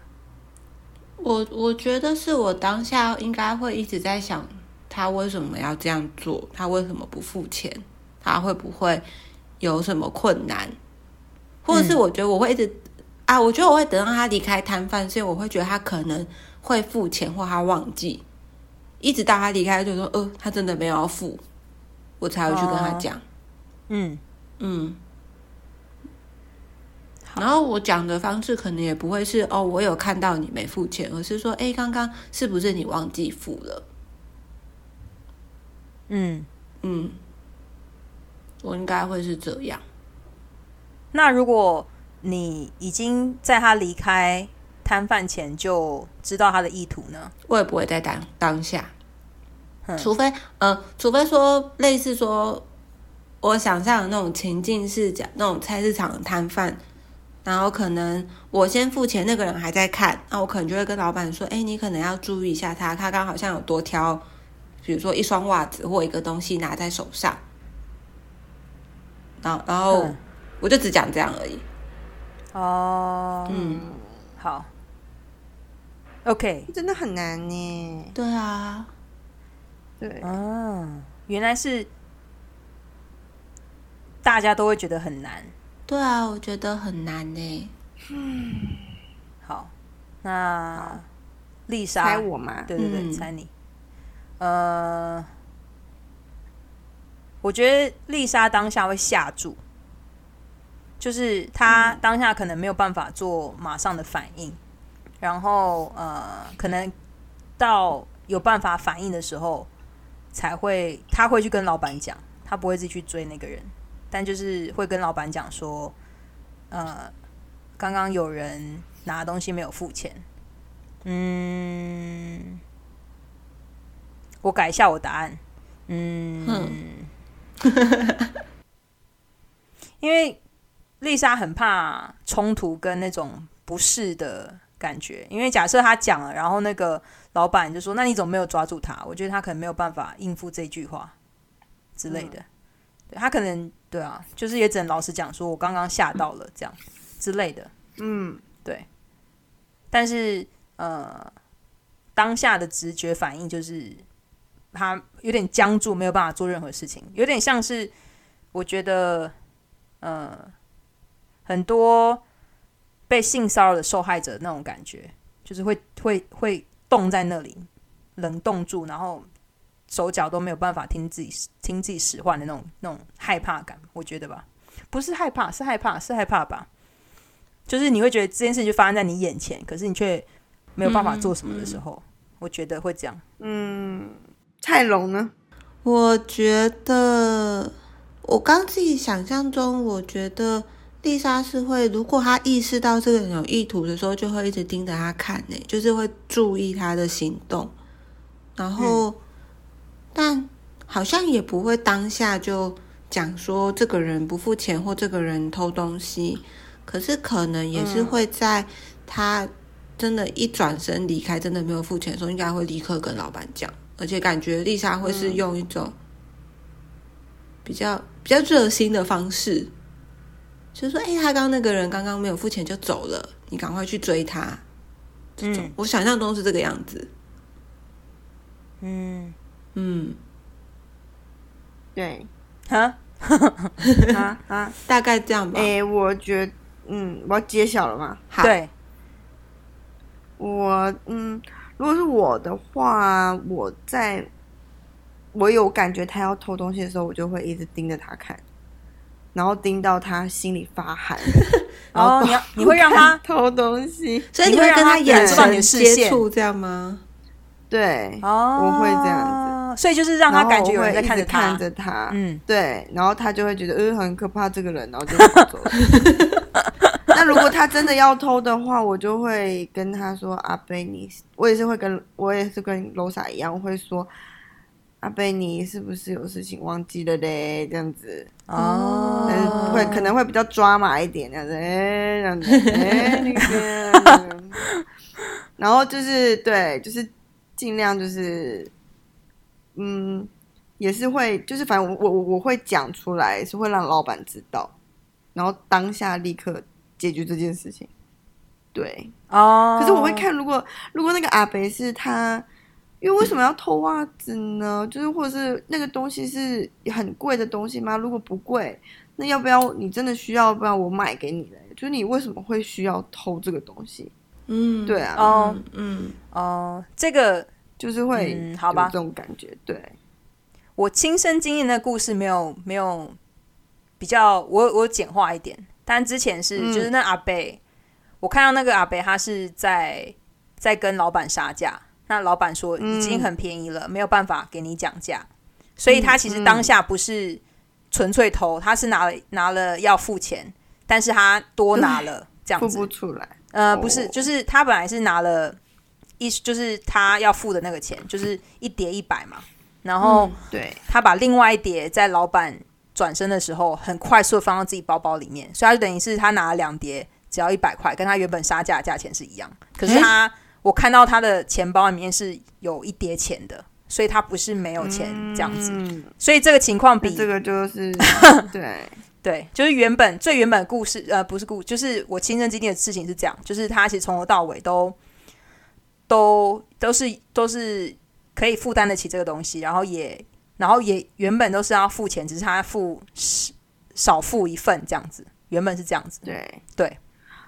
我我觉得是我当下应该会一直在想，他为什么要这样做？他为什么不付钱？他会不会有什么困难？或者是我觉得我会一直、啊，我觉得我会等到他离开摊贩，所以我会觉得他可能会付钱，或他忘记，一直到他离开就说，呃，他真的没有要付，我才会去跟他讲。嗯，嗯，然后我讲的方式可能也不会是哦，我有看到你没付钱，而是说，哎，刚刚是不是你忘记付了？嗯，嗯，我应该会是这样。那如果你已经在他离开摊贩前就知道他的意图呢？我也不会在当当下，嗯除非呃，除非说类似说，我想象的那种情境是讲那种菜市场的摊贩，然后可能我先付钱，那个人还在看，那我可能就会跟老板说，哎，你可能要注意一下他，他刚刚好像有多挑，比如说一双袜子或一个东西拿在手上，然后然后嗯。我就只讲这样而已，哦，嗯，好，OK，真的很难呢。对啊，对，嗯，原来是大家都会觉得很难。对啊，我觉得很难呢。嗯好，那丽莎。猜我嘛？对对对，嗯。猜你。呃，我觉得丽莎当下会吓住，就是她当下可能没有办法做马上的反应，然后呃，可能到有办法反应的时候，才会她会去跟老板讲，她不会自己去追那个人，但就是会跟老板讲说，呃，刚刚有人拿东西没有付钱，嗯，我改一下我答案。嗯，因为丽莎很怕冲突跟那种不适的感觉，因为假设她讲了，然后那个老板就说：“那你怎么没有抓住他？”我觉得他可能没有办法应付这句话之类的。对他可能对啊，就是也只能老实讲，说我刚刚吓到了这样之类的。嗯，对，但是呃，当下的直觉反应就是他有点僵住，没有办法做任何事情，有点像是我觉得呃很多被性骚扰的受害者那种感觉，就是会会会冻在那里，冷冻住，然后手脚都没有办法听自己听自己使唤的那种那种害怕感，我觉得吧，不是害怕，是害怕，是害怕吧。就是你会觉得这件事情就发生在你眼前，可是你却没有办法做什么的时候，我觉得会这样。嗯泰隆呢？我觉得，我刚自己想象中，我觉得丽莎是会，如果她意识到这个人有意图的时候，就会一直盯着他看呢，就是会注意他的行动，然后，但好像也不会当下就讲说这个人不付钱或这个人偷东西，可是可能也是会在他真的，一转身离开，真的没有付钱的时候，应该会立刻跟老板讲，而且感觉丽莎会是用一种比较比较热心的方式，就是说，哎、他刚刚那个人刚刚没有付钱就走了，你赶快去追他。这种、嗯。我想象中是这个样子。嗯，嗯，对。哈，啊啊，大概这样吧。哎、我觉得，嗯，我要揭晓了吗？好，对，我嗯，如果是我的话，我在我有感觉他要偷东西的时候，我就会一直盯着他看，然后盯到他心里发寒，然后哦，你要你会让他 偷东西，所以你会让他眼感受到你的接触，这样吗？对，哦，我会这样子，所以就是让他感觉有人在看着他，看着他，嗯，对，然后他就会觉得呃很可怕这个人，然后就跑走了。那如果他真的要偷的话，我就会跟他说：“阿贝，你我也是会跟我也是跟 Losa 一样，我会说阿贝，你是不是有事情忘记了嘞？这样子，哦，会可能会比较抓马一点，这样子，哎、这样子，哎、那个，然后就是对，就是尽量就是，嗯，也是会，就是反正我我我我会讲出来，是会让老板知道，然后当下立刻解决这件事情。对，哦，可是我会看，如果如果那个阿北是他，因为为什么要偷袜子呢？就是或者是那个东西是很贵的东西吗？如果不贵，那要不要你真的需要，不然我买给你嘞？就是你为什么会需要偷这个东西？嗯，对啊，哦嗯，哦，这个就是会嗯好吧这种感觉。对，我亲身经验的故事没有没有比较，我我简化一点，但之前是、嗯就是那阿贝，我看到那个阿贝他是在在跟老板杀价，那老板说已经很便宜了，没有办法给你讲价，所以他其实当下不是纯粹偷，他是拿了拿了要付钱，但是他多拿了 这样子。付不，出来。呃，哦不是，就是他本来是拿了一，就是他要付的那个钱，就是一叠一百嘛，然后。对，他把另外一叠在老板转身的时候，很快速的放到自己包包里面，所以他就等于是他拿了两叠，只要一百块，跟他原本杀价的价钱是一样。可是他，我看到他的钱包里面是有一叠钱的，所以他不是没有钱这样子。嗯，所以这个情况比这个就是 对，对，就是原本最原本的故事，呃，不是故，就是我亲身经历的事情是这样，就是他其实从头到尾都都都是都是可以负担得起这个东西，然后也然后也原本都是要付钱，只是他付少少付一份这样子，原本是这样子，对。对，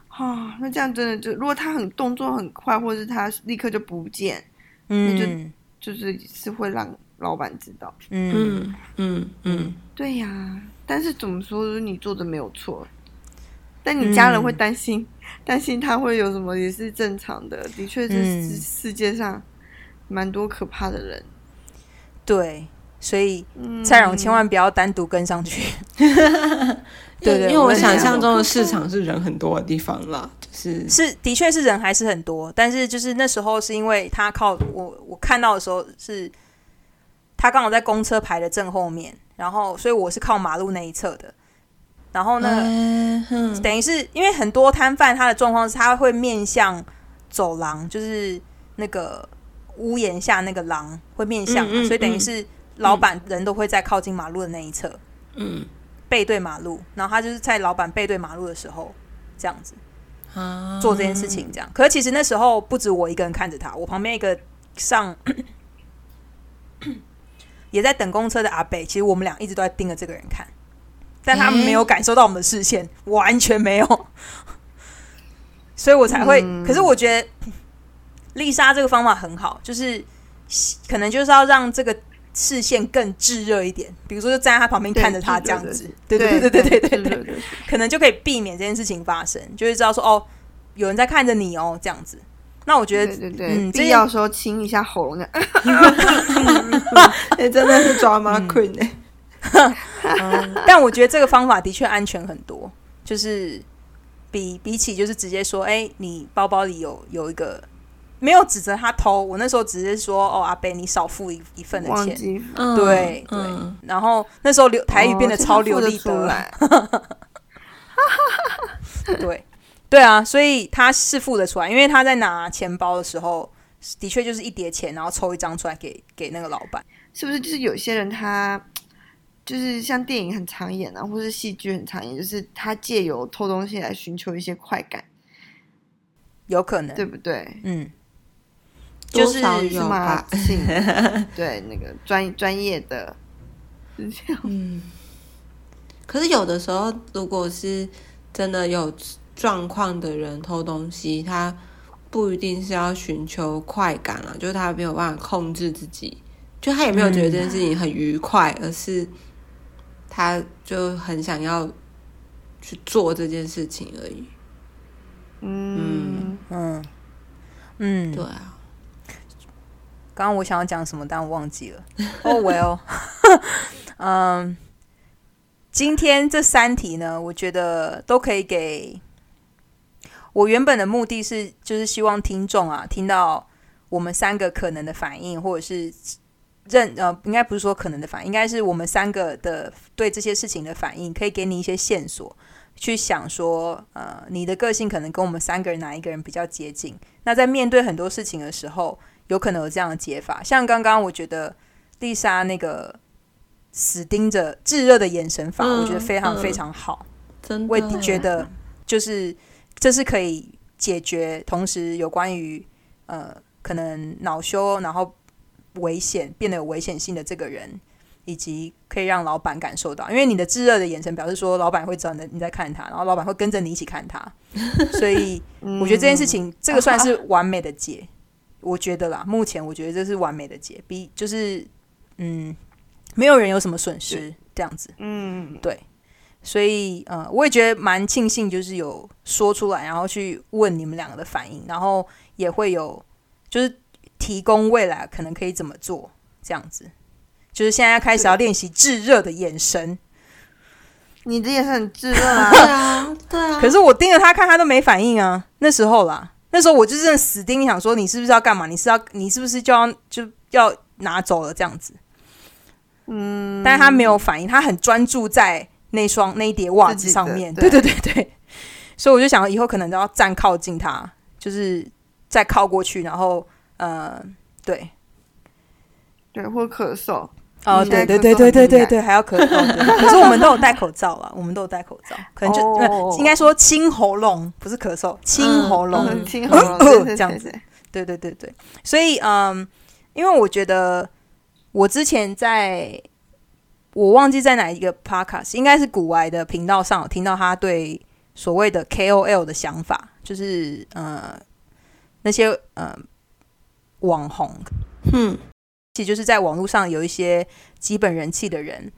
啊，那这样真的就，如果他很动作很快，或者是他立刻就不见，嗯。就就是是会让老板知道。嗯。嗯嗯嗯，对呀，但是怎么说，你做的没有错，但你家人会担心，担心他会有什么也是正常的。的确是嗯。世世界上蛮多可怕的人。对，所以嗯，蔡荣千万不要单独跟上去，对对因为我想象中的市场是人很多的地方啦，就是是，的确是人还是很多，但是就是那时候是因为他靠我，我看到的时候是，他刚好在公车牌的正后面，然后所以我是靠马路那一侧的，然后呢，嗯等于是因为很多摊贩他的状况是他会面向走廊，就是那个屋檐下那个廊会面向嘛，嗯嗯所以等于是老板人都会在靠近马路的那一侧，嗯背对马路，然后他就是在老板背对马路的时候这样子。啊做这件事情，这样。可是其实那时候不止我一个人看着他，我旁边一个上 也在等公车的阿北，其实我们俩一直都在盯着这个人看，但他们没有感受到我们的视线，完全没有，所以我才会。嗯可是我觉得丽莎这个方法很好，就是可能就是要让这个。视线更炙热一点，比如说就站在他旁边看着他这样子，对对对对对对对对可能就可以避免这件事情发生，就会知道说哦，有人在看着你哦，这样子。那我觉得，对对对，必要的时候清一下喉咙的。哎，真的是 drama queen 哎，但我觉得这个方法的确安全很多，就是比比起就是直接说，哎、你包包里有有一个没有指责他偷，我那时候只是说哦，阿贝你少付一一份的钱，对对嗯，然后那时候流台语变得哦超流利的，来，对。对啊，所以他是付得出来，因为他在拿钱包的时候，的确就是一叠钱，然后抽一张出来给给那个老板。是不是？就是有些人他就是像电影很常演啊，或是戏剧很常演，就是他借由偷东西来寻求一些快感，有可能，对不对？嗯，多少是 对那个专专业的，是这样。嗯，可是有的时候，如果是真的有状况的人偷东西，他不一定是要寻求快感了，就是他没有办法控制自己，就他也没有觉得这件事情很愉快，而是他就很想要去做这件事情而已。嗯，嗯。嗯，对啊，刚刚我想要讲什么，但我忘记了。哦、well，嗯，今天这三题呢，我觉得都可以给。我原本的目的是，就是希望听众啊，听到我们三个可能的反应，或者是认呃，应该不是说可能的反应，应该是我们三个的对这些事情的反应，可以给你一些线索，去想说，呃，你的个性可能跟我们三个人哪一个人比较接近。那在面对很多事情的时候，有可能有这样的解法。像刚刚我觉得丽莎那个死盯着炙热的眼神法，嗯我觉得非常嗯非常好。真的我也觉得就是这是可以解决，同时有关于呃可能恼羞然后危险变得有危险性的这个人。以及可以让老板感受到，因为你的炙热的眼神表示说，老板会知道你你在看他，然后老板会跟着你一起看他，所以 我觉得这件事情，这个算是完美的解，我觉得啦。目前我觉得这是完美的解，比就是嗯，没有人有什么损失这样子。嗯，对，所以呃，我也觉得蛮庆幸，就是有说出来，然后去问你们两个的反应，然后也会有就是提供未来可能可以怎么做这样子。就是现在要开始要练习炙热的眼神，你的也是很炙热啊 对。啊，对啊。可是我盯着他看，他都没反应啊。那时候啦，那时候我就真的死盯，想说你是不是要干嘛？你是要你是不是就要就要拿走了这样子？嗯，但是他没有反应，他很专注在那双那一叠袜子上面。对对对对，所以我就想以后可能都要站靠近他，就是再靠过去，然后呃，对，对，或咳嗽，哦，对对对对对对对，还要咳嗽。可是我们都有戴口罩了，我们都有戴口罩，可能就、应该说清喉咙，不是咳嗽，清喉咙。嗯，清喉咙，这样子对对对对对对，所以嗯，因为我觉得我之前在我忘记在哪一个 podcast，应该是古玩的频道上有听到他对所谓的 KOL 的想法，就是呃那些呃网红，嗯，其实就是在网络上有一些基本人气的人，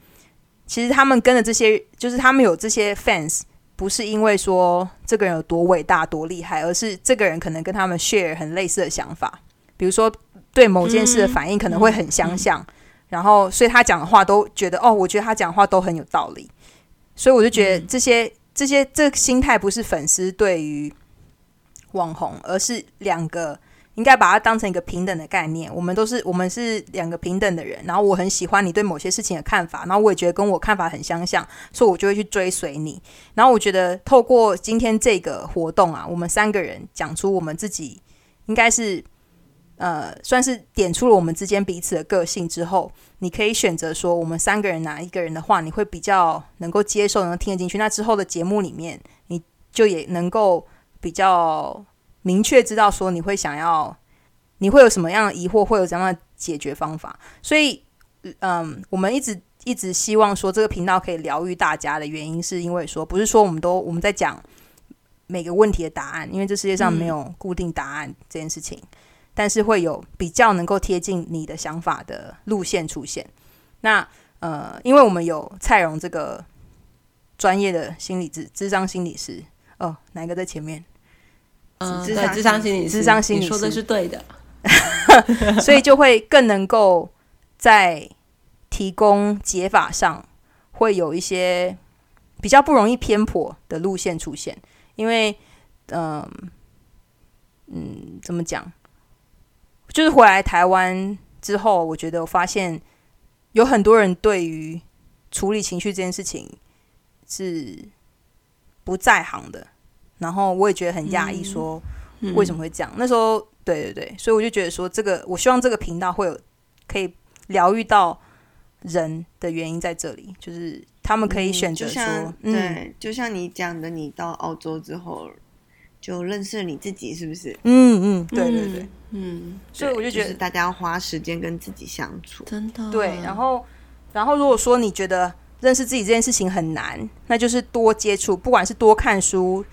其实他们跟的这些，就是他们有这些 fans，不是因为说这个人有多伟大、多厉害，而是这个人可能跟他们 share 很类似的想法，比如说对某件事的反应可能会很相像，然后所以他讲的话都觉得哦，我觉得他讲的话都很有道理，所以我就觉得这些、这些这个心态不是粉丝对于网红，而是两个。应该把它当成一个平等的概念。我们都是我们是两个平等的人，然后我很喜欢你对某些事情的看法，然后我也觉得跟我看法很相像，所以我就会去追随你。然后我觉得透过今天这个活动啊，我们三个人讲出我们自己应该是呃算是点出了我们之间彼此的个性之后，你可以选择说我们三个人哪一个人的话，你会比较能够接受，能够听得进去。那之后的节目里面，你就也能够比较。明确知道说你会想要，你会有什么样的疑惑，会有怎样的解决方法。所以，嗯，我们一直一直希望说这个频道可以疗愈大家的原因，是因为说不是说我们都我们在讲每个问题的答案，因为这世界上没有固定答案这件事情，但是会有比较能够贴近你的想法的路线出现。那呃，因为我们有蔡荣这个专业的心理智智商心理师，哦，哪一个在前面？嗯，智对，智商心理，智商心理你说的是对的。所以就会更能够在提供解法上会有一些比较不容易偏颇的路线出现，因为嗯嗯，怎么讲？就是回来台湾之后，我觉得我发现有很多人对于处理情绪这件事情是不在行的，然后我也觉得很讶异，说为什么会这样？那时候，对对对，所以我就觉得说，这个我希望这个频道会有可以疗愈到人的原因在这里，就是他们可以选择说，嗯，对，就像你讲的，你到澳洲之后就认识了你自己，是不是？嗯嗯，对对对，嗯，所以我就觉得大家要花时间跟自己相处，真的。对，然后然后如果说你觉得认识自己这件事情很难，那就是多接触，不管是多看书、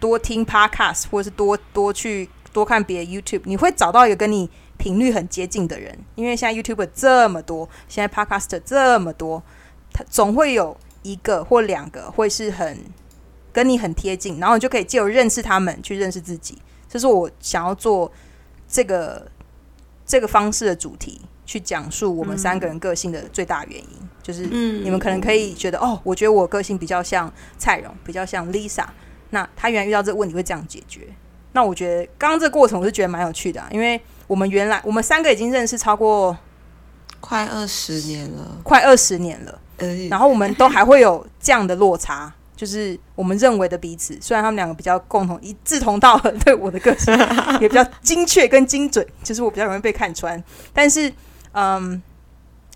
多听 podcast，或者是多多去多看别的 YouTube，你会找到一个跟你频率很接近的人。因为现在 YouTube 这么多，现在 Podcast 这么多，它总会有一个或两个会是很跟你很贴近，然后你就可以借由认识他们去认识自己。这是我想要做这个这个方式的主题。去讲述我们三个人个性的最大原因，就是你们可能可以觉得哦，我觉得我个性比较像蔡荣，比较像 Lisa。那他原来遇到这个问题会这样解决。那我觉得刚刚这个过程我是觉得蛮有趣的，啊因为我们原来我们三个已经认识超过快二十年了，快二十年了，然后我们都还会有这样的落差，就是我们认为的彼此，虽然他们两个比较共同一志同道合，对我的个性 也比较精确跟精准，就是我比较容易被看穿，但是。嗯，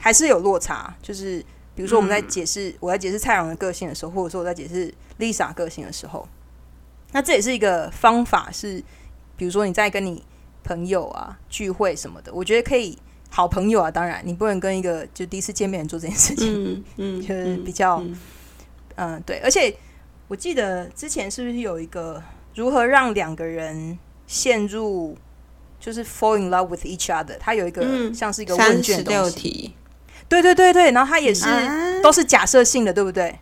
还是有落差。就是比如说，我们在解释我在解释蔡荣的个性的时候，或者说我在解释 Lisa 个性的时候，那这也是一个方法。是比如说你在跟你朋友啊聚会什么的，我觉得可以好朋友啊。当然，你不能跟一个就第一次见面人做这件事情，嗯，就是比较嗯对。而且我记得之前是不是有一个如何让两个人陷入。就是 fall in love with each other，它有一个像是一个问卷六题，对对对对，然后它也是都是假设性的，对不对？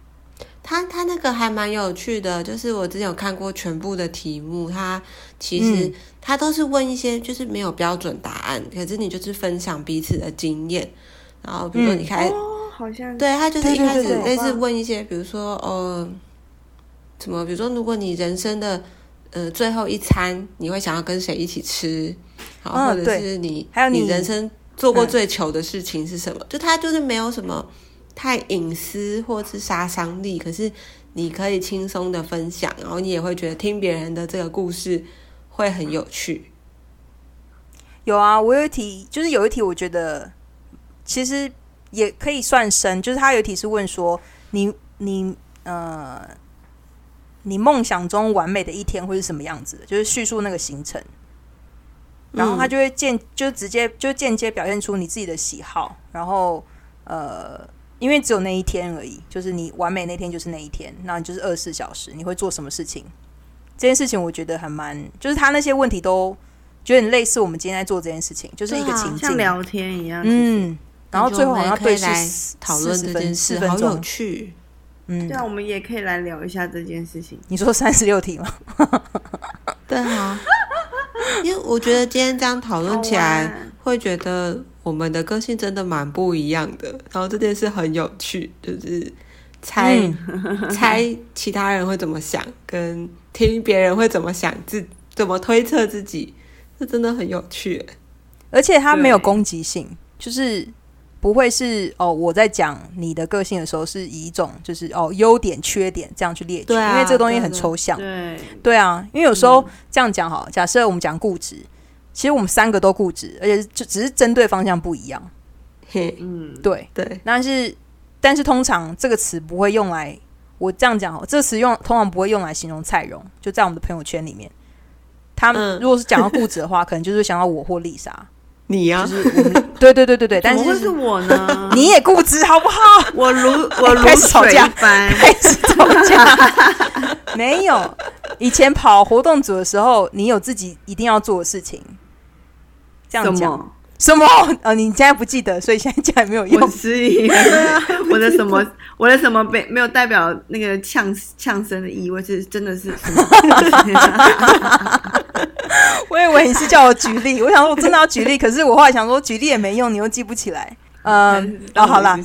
它它那个还蛮有趣的，就是我之前有看过全部的题目，他其实他都是问一些就是没有标准答案，可是你就是分享彼此的经验，然后比如说你开，好像对他就是一开始类似问一些，比如说呃，什么，比如说如果你人生的呃最后一餐，你会想要跟谁一起吃？好，或者是你，还有你人生做过最糗的事情是什么？就他就是没有什么太隐私或是杀伤力，可是你可以轻松的分享，然后你也会觉得听别人的这个故事会很有趣。有啊，我有一题，就是有一题，我觉得其实也可以算深，就是他有一题是问说，你你呃，你梦想中完美的一天会是什么样子的？就是叙述那个行程。然后他就会间就直接就间接表现出你自己的喜好，然后呃，因为只有那一天而已，就是你完美那天就是那一天，那你就是二十四小时，你会做什么事情？这件事情我觉得还蛮，就是他那些问题都觉得很类似我们今天在做这件事情，就是一个情境，像聊天一样。嗯，然后最后好像对来讨论这件事，好有趣。嗯，对啊，我们也可以来聊一下这件事情。你说三十六题吗？对啊。因为我觉得今天这样讨论起来，会觉得我们的个性真的蛮不一样的。然后这件事很有趣，就是猜 猜其他人会怎么想，跟听别人会怎么想，自怎么推测自己，这真的很有趣。而且它没有攻击性，就是不会是哦，我在讲你的个性的时候，是以一种就是哦优点、缺点这样去列举，因为这个东西很抽象。对对啊，因为有时候这样讲好，假设我们讲固执，其实我们三个都固执，而且就只是针对方向不一样。嘿，嗯，对对，但是但是通常这个词不会用来我这样讲哦，这个词用通常不会用来形容蔡荣，就在我们的朋友圈里面，他们如果是讲到固执的话，可能就是想到我或丽莎。你呀，就是我们对对对对对，但是是我呢？你也固执好不好？我如 我如水般开始吵架，没有。以前跑活动组的时候，你有自己一定要做的事情。这样讲什么？呃，你现在不记得，所以现在讲也没有用。我失忆。我的什么？我的什么没没有代表那个呛呛声的意味？是真的是什么？我以为你是叫我举例，我想说我真的要举例，可是我后来想说举例也没用，你又记不起来。嗯，哦，好啦，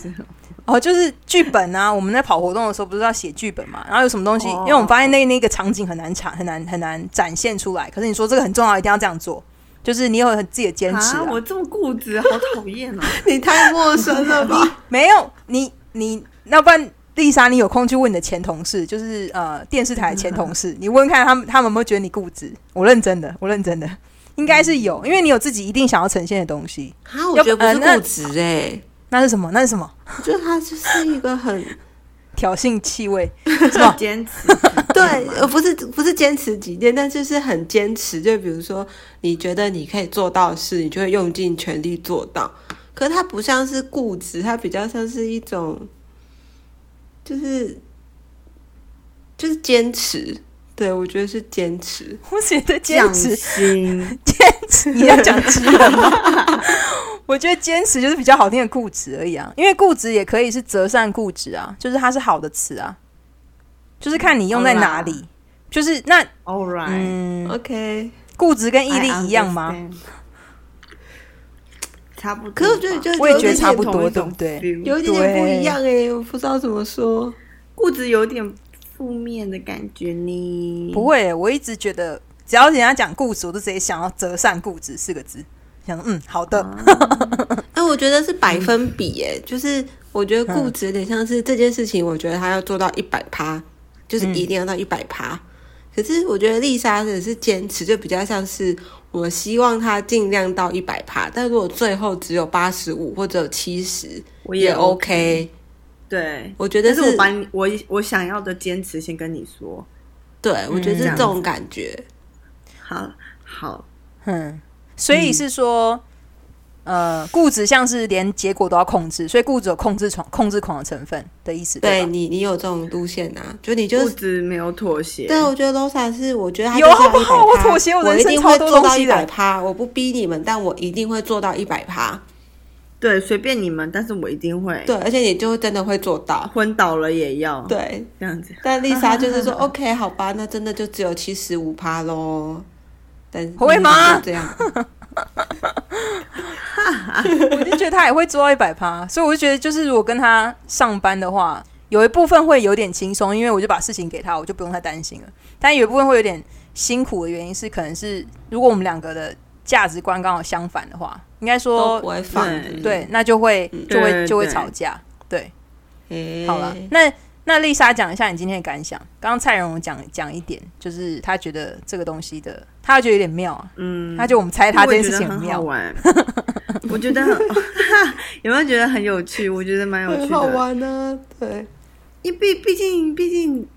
哦，就是剧本啊，我们在跑活动的时候不是要写剧本嘛？然后有什么东西，因为我们发现那那个场景很难产，很难很难展现出来。可是你说这个很重要，一定要这样做。就是你有很自己的坚持、啊！啊。我这么固执，好讨厌哦。你太陌生了吧？没有你你，要不然丽莎，你有空去问你的前同事，就是呃电视台的前同事，你问问看他们他们有没有觉得你固执？我认真的，我认真的，应该是有，因为你有自己一定想要呈现的东西。啊，我觉得不是固执哎、那是什么？那是什么？我觉得他就是一个很挑衅气味 是吧？坚持对，呃，不是不是坚持己见，但就是很坚持。就比如说，你觉得你可以做到的事，你就会用尽全力做到。可是他不像是固执，它比较像是一种，就是就是坚持。对我觉得是坚持。我觉得坚持心，坚持，你要讲直人吗？我觉得坚持就是比较好听的固执而已啊，因为固执也可以是折善固执啊，就是它是好的词啊，就是看你用在哪里。就是那 All right，嗯，OK，固执跟毅力一样吗？差不多。可是我觉得就我也觉得差不多对不对有一点点不一样哎、我不知道怎么说。固执有点负面的感觉呢。不会，我一直觉得只要人家讲固执，我都直接想要择善固执四个字，想嗯好的，哎、我觉得是百分比哎、就是我觉得固执有点像是这件事情，我觉得他要做到一百趴，就是一定要到一百趴。可是我觉得丽莎的是坚持，就比较像是我希望她尽量到一百趴，但如果最后只有八十五或者七十，也我也 OK。对，我觉得但是我把你我我想要的坚持先跟你说。对，我觉得是嗯这种感觉。好好，嗯，所以是说。呃，固执像是连结果都要控制，所以固执有控制狂、控制狂的成分的意思，吧？对你，你有这种路线啊？就你就固是执没有妥协。对，我觉得 Losa 是，我觉得他有好不好我妥协我人一生超定会做到一百趴，我不逼你们，但我一定会做到一百趴。对，随便你们，但是我一定会。对，而且你就真的会做到。昏倒了也要。，对，这样子。但丽莎就是说，OK，好吧，那真的就只有七十五趴喽。但是会吗就这样，我就觉得他也会做到一百趴，所以我就觉得，就是如果跟他上班的话，有一部分会有点轻松，因为我就把事情给他，我就不用太担心了。但有一部分会有点辛苦的原因是，可能是如果我们两个的价值观刚好相反的话，应该都说不会放。对对，那就会就会就会吵架。对，诶好了，那那丽莎讲一下你今天的感想。刚刚蔡荣讲讲一点，就是他觉得这个东西的，他觉得有点妙啊，嗯，他觉得我们猜他这件事情很好妙。玩。我觉得很 有没有觉得很有趣？我觉得蛮有趣很好的。玩呢。对，因为毕毕竟毕竟，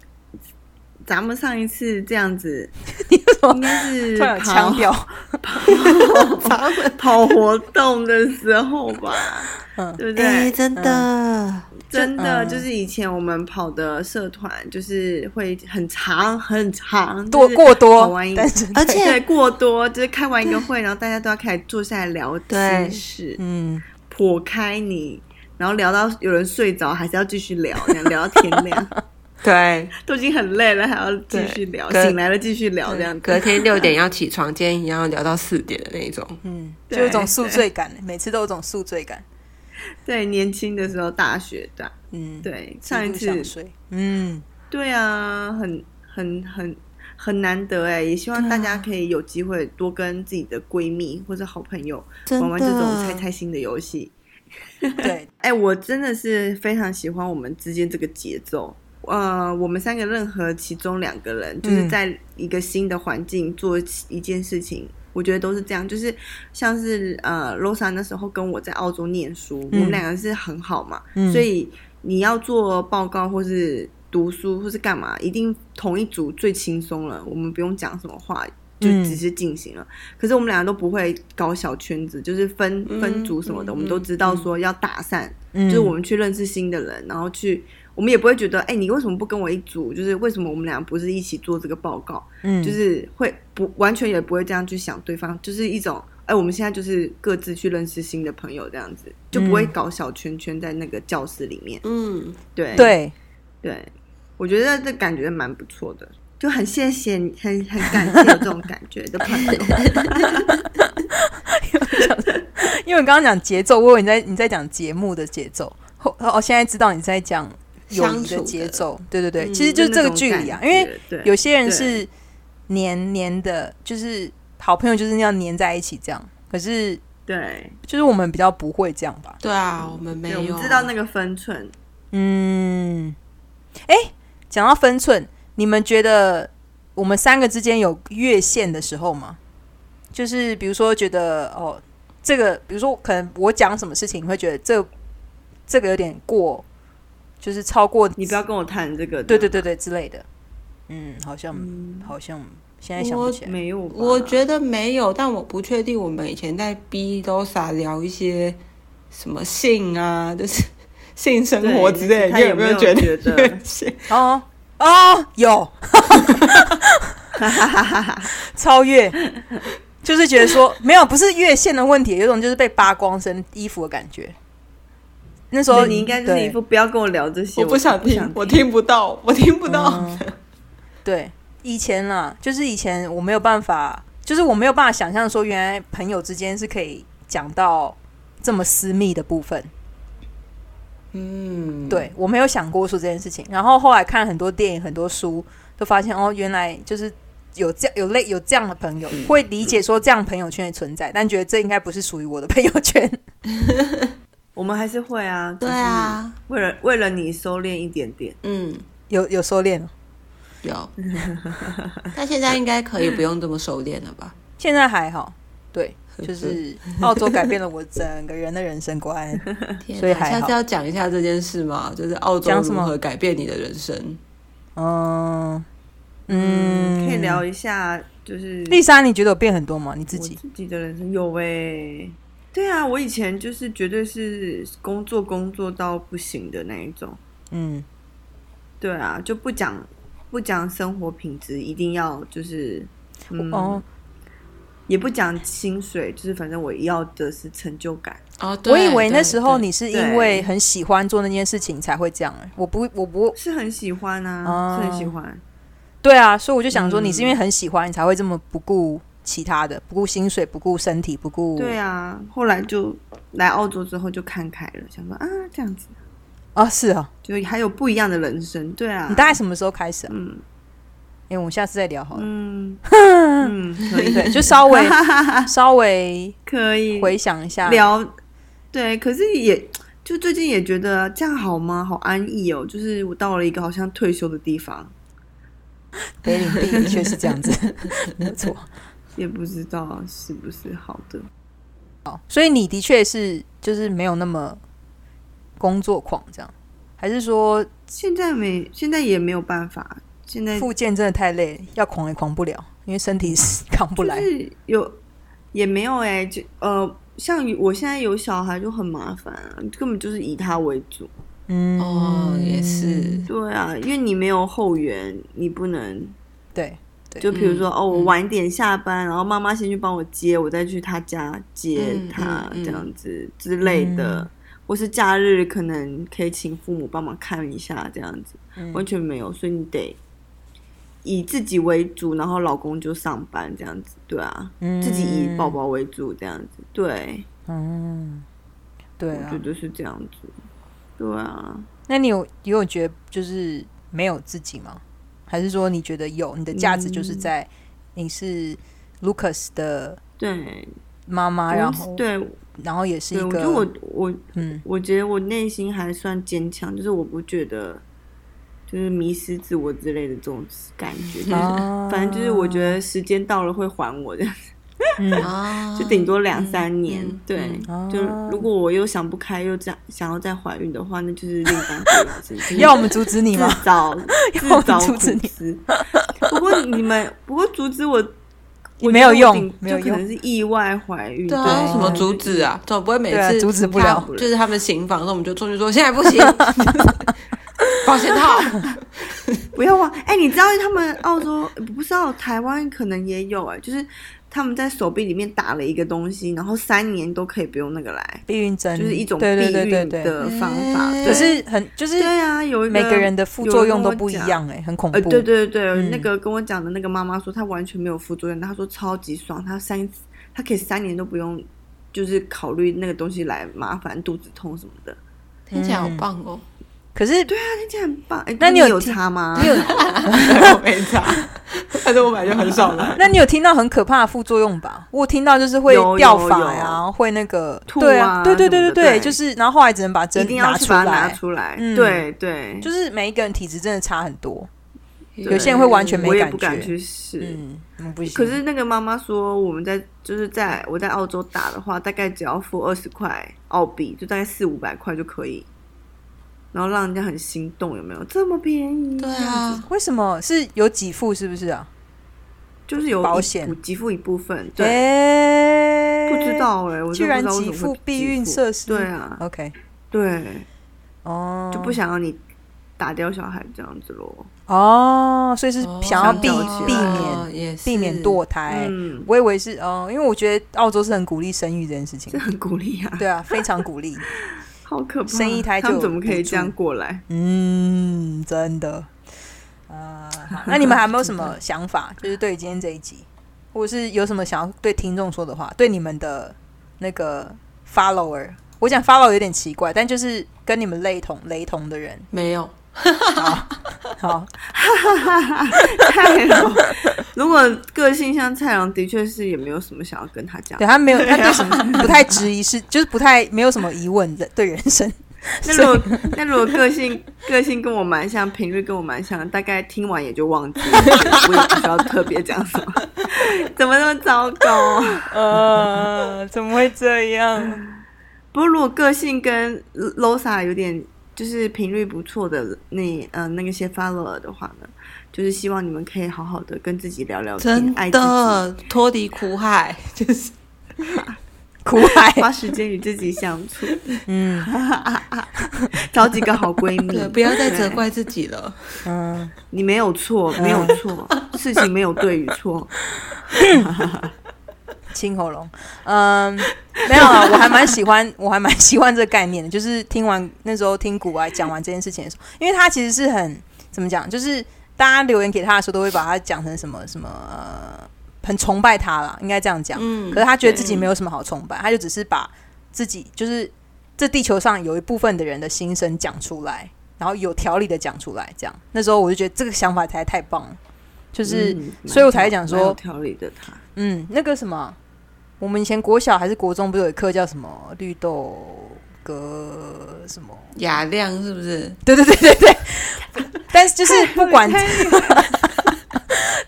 咱们上一次这样子，应该是跑调，跑活动的时候吧，嗯。对不哎，对？真的，真的嗯。就是以前我们跑的社团，就是会很长很长，多就是过多跑完一，但是而且对过多，就是开完一个会，然后大家都要开始坐下来聊对心事，嗯，破开你，然后聊到有人睡着，还是要继续聊，聊到天亮，对，都已经很累了，还要继续聊，醒来了继续聊，这样隔天六点要起床，今天一样要聊到四点的那一种。嗯，就有种宿醉感，每次都有种宿醉感。对，年轻的时候，大学的，嗯，对，上一次。嗯，对啊，很很很很难得哎，也希望大家可以有机会多跟自己的闺蜜或者好朋友玩玩这种猜猜心的游戏。对，哎，我真的是非常喜欢我们之间这个节奏。呃，我们三个任何其中两个人，就是嗯。在一个新的环境做一件事情，我觉得都是这样。就是像是呃，Rosa 那时候跟我在澳洲念书，我们两个是很好嘛，嗯。所以你要做报告或是读书或是干嘛，一定同一组最轻松了，我们不用讲什么话。就嗯。只是进行了，可是我们两个都不会搞小圈子，就是分分组什么的，嗯我们都知道说要打散，嗯。就是我们去认识新的人，然后去，我们也不会觉得，哎、你为什么不跟我一组？就是为什么我们俩不是一起做这个报告？嗯，就是会不完全也不会这样去想对方，就是一种，哎、我们现在就是各自去认识新的朋友，这样子就不会搞小圈圈在那个教室里面。嗯，对对，对，我觉得这感觉蛮不错的。就很谢谢你，很很感谢有这种感觉的朋友。因为我刚刚讲节奏，我以为你在你在讲节目的节奏，后哦，现在知道你在讲友谊的节奏。对对对，嗯其实就是这个距离啊，因为有些人是黏黏的，就是好朋友就是那样黏在一起这样。可是对，就是我们比较不会这样吧？对啊，我们没，有我们知道那个分寸。嗯，哎，讲到分寸，你们觉得我们三个之间有越线的时候吗？就是比如说觉得哦，这个比如说可能我讲什么事情，你会觉得这这个有点过，就是超过你不要跟我谈这个。对对对对之类的。嗯，好像、好像现在想不起来。没有，我觉得没有，但我不确定我们以前在 B 都傻聊一些什么性啊，就是性生活之类的，你有没有觉得？哦哦，有，超越，就是觉得说没有，不是越线的问题，有一种就是被扒光身衣服的感觉。那时候你应该就是一副不要跟我聊这些，我不想听，我听不到，我听不到。嗯对，以前啦，就是以前我没有办法，就是我没有办法想象说，原来朋友之间是可以讲到这么私密的部分。嗯，对我没有想过说这件事情，然后后来看很多电影、很多书，都发现哦，原来就是有这样有类有这样的朋友，会理解说这样朋友圈的存在，但觉得这应该不是属于我的朋友圈。我们还是会啊，对啊，为了为了你收敛一点点。嗯，有有收敛了，有。但现在应该可以不用这么熟练了吧？现在还好。对，就是澳洲改变了我整个人的人生观。所以还好哪下次要讲一下这件事嘛？就是澳洲讲什么如何改变你的人生？嗯嗯，嗯，可以聊一下，就是丽莎，你觉得有变很多吗？你自己？自己的人生有诶、对啊，我以前就是绝对是工作工作到不行的那一种。嗯对啊，就不讲不讲生活品质，一定要就是嗯，哦，也不讲薪水，就是反正我要的是成就感。哦，对我以为那对时候你是因为很喜欢做那件事情才会这样、欸。我不，我不，是很喜欢啊，哦是很喜欢。对啊，所以我就想说，嗯你是因为很喜欢，你才会这么不顾其他的，不顾薪水，不顾身体，不顾对啊，后来就来澳洲之后就看开了，想说啊这样子，啊，是啊。就还有不一样的人生。对啊，你大概什么时候开始啊？嗯因为我们下次再聊好了。嗯 嗯，可以对，就稍微 稍微可以回想一下，聊。对，可是也就最近也觉得这样好吗？好安逸哦，就是我到了一个好像退休的地方，北领地的确是这样子，没有错。也不知道是不是好的。好，所以你的确是就是没有那么工作狂这样，还是说现在没，现在也没有办法。现在复健真的太累，要狂也狂不了，因为身体是扛不来。就是有也没有哎、就呃，像我现在有小孩就很麻烦啊，根本就是以他为主。嗯，哦，也是，对啊，因为你没有后援，你不能，对就比如说、嗯哦，我晚一点下班，然后妈妈先去帮我接，我再去他家接嗯他、这样子之类的。嗯。或是假日可能可以请父母帮忙看一下这样子，嗯。完全没有，所以你得以自己为主，然后老公就上班这样子，对啊，嗯。自己以宝宝为主这样子，对，嗯，对啊。我觉。得是这样子，对啊，那你有你有觉得就是没有自己吗？还是说你觉得有？你的价值就是在你是 Lucas 的对，妈妈，然后对。然后也是对，一个我觉得我我嗯。我觉得我内心还算坚强，就是我不觉得就是迷失自我之类的这种感觉，就是、啊。反正就是我觉得时间到了会还我的，嗯啊，就顶多两三年。嗯对，嗯就如果我又想不开又这样想要再怀孕的话，那就是另当别论。要我们阻止你吗？自找自 要我们找阻止你。不过你们，不过阻止我，我没有用就可能是意外怀孕。对啊，什么阻止啊？总不会每次阻止不了 就是他们行房的时候，我们就出去说现在不行，保险套。不要忘，哎、你知道他们澳洲不知道台湾可能也有哎、就是他们在手臂里面打了一个东西，然后三年都可以不用那个来，避孕针就是一种避孕。的方法。嗯可是很就是对啊，有一个每个人的副作用都不一样哎、很恐怖。呃，对对对，嗯那个跟我讲的那个妈妈说，她完全没有副作用，她说超级爽，她三她可以三年都不用，就是考虑那个东西来麻烦肚子痛什么的。听起来好棒哦！可是对啊，听起来很棒。哎，那你你有有听差吗？你有，我没查，但是我本来就很少来。那你有听到很可怕的副作用吧？我有听到就是会掉发呀，会那个吐对啊，啊对对对对对就是然后后来只能把一针定要拿出去把它拿来，出来。嗯对对，就是每一个人体质真的差很多，有些人会完全没我也感觉不敢去试。嗯，嗯不行。可是那个妈妈说，我们在就是在我在澳洲打的话，大概只要付二十块澳币，就大概四五百块就可以，然后让人家很心动，有没有？这么便宜？对啊，为什么？是有给付是不是啊？就是有保险。补给付一部分，对，哎，不知道哎、我居然给付避孕设施，对啊，，OK，对，哦，就不想要你打掉小孩这样子咯。哦，所以是想要避哦避哦免避免堕胎。嗯，我以为是哦，因为我觉得澳洲是很鼓励生育这件事情。这，很鼓励啊，对啊，非常鼓励。好可怕！生一胎就怎么可以这样过来？嗯，真的。呃，那你们还有没有什么想法？就是对今天这一集，或者是有什么想要对听众说的话，对你们的那个 follower，我讲 follow 有点奇怪，但就是跟你们类同雷同的人，没有，好，蔡荣，如果个性像蔡荣，的确是也没有什么想要跟他讲对。他没有，他对什么 不太质疑，是就是不太没有什么疑问的对人生。那如果那如果个性个性跟我蛮像，频率跟我蛮像，大概听完也就忘记了，我也不需要特别讲什么。怎么那么糟糕？呃，怎么会这样？不过如果个性跟 Losa 有点就是频率不错的那呃那个些 follower 的话呢，就是希望你们可以好好的跟自己聊聊天真，爱自己，的脱离苦海，就是。苦海，花时间与自己相处，嗯。找几个好闺蜜。对，，不要再责怪自己了。嗯，你没有错，没有错，事情没有对与错。清喉咙，嗯，没有啊，我还蛮喜欢，我还蛮喜欢这个概念的。就是听完那时候听古爱讲完这件事情的时候，因为他其实是很怎么讲，就是大家留言给他的时候，都会把他讲成什么什么、呃、很崇拜他啦，应该这样讲。嗯可是他觉得自己没有什么好崇拜，他就只是把自己就是这地球上有一部分的人的心声讲出来，然后有条理的讲出来，这样。那时候我就觉得这个想法才太棒了，就是、嗯所以我才讲说有条理的他，嗯，那个什么，我们以前国小还是国中，不是有一课叫什么绿豆格什么？雅亮是不是？对对对对对。但是就是 不管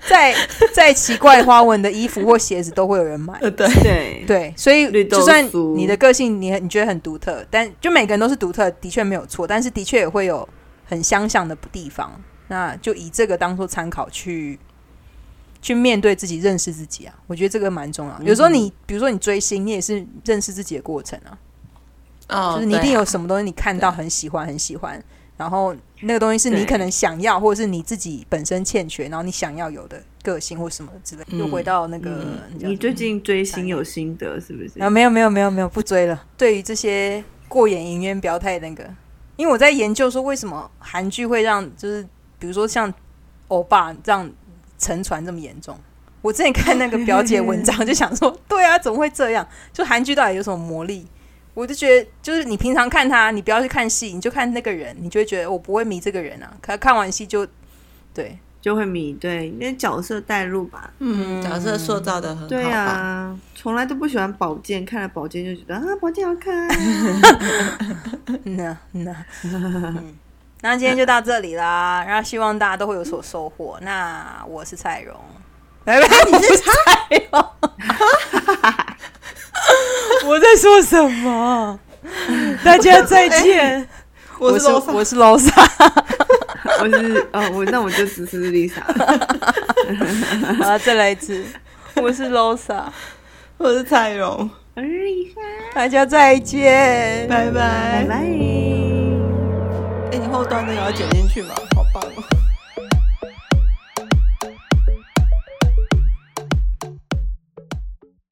再再 奇怪花纹的衣服或鞋子，都会有人买。呃，对，对对，所以就算你的个性你很你觉得很独特，但就每个人都是独特，的确没有错，但是的确也会有很相像的地方。那就以这个当做参考去去面对自己、认识自己啊，我觉得这个蛮重要的。有时候你比如说你追星，你也是认识自己的过程啊，哦，就是你一定有什么东西你看到很喜欢、很喜欢，然后那个东西是你可能想要，或者是你自己本身欠缺，然后你想要有的个性或什么之类。嗯又回到那个你最近追星有心得是不是？啊，没有没有没有没有，不追了。对于这些过眼云烟，不要太那个，因为我在研究说为什么韩剧会让就是比如说像欧巴这样沉船这么严重。我之前看那个表姐文章，就想说，对啊，怎么会这样？就韩剧到底有什么魔力？我就觉得，就是你平常看他，你不要去看戏，你就看那个人，你就会觉得我不会迷这个人啊。可看完戏就对，就会迷，对，那角色带入吧。嗯，角色塑造的很好？对啊，从来都不喜欢宝剑，看了宝剑就觉得啊，宝剑好看。嗯呐嗯呐，嗯，那今天就到这里啦，然后希望大家都会有所收获。那我是蔡荣，拜 拜，你是 蔡荣，我在说什么？大家再见。我是我是 Losa，我是哦，我那我就只是 Lisa。好了，再来一次，我是 Losa，我是蔡荣，我是 Lisa，大家再见，拜拜。拜拜。哎、你后端那个要剪进去吗？好棒哦！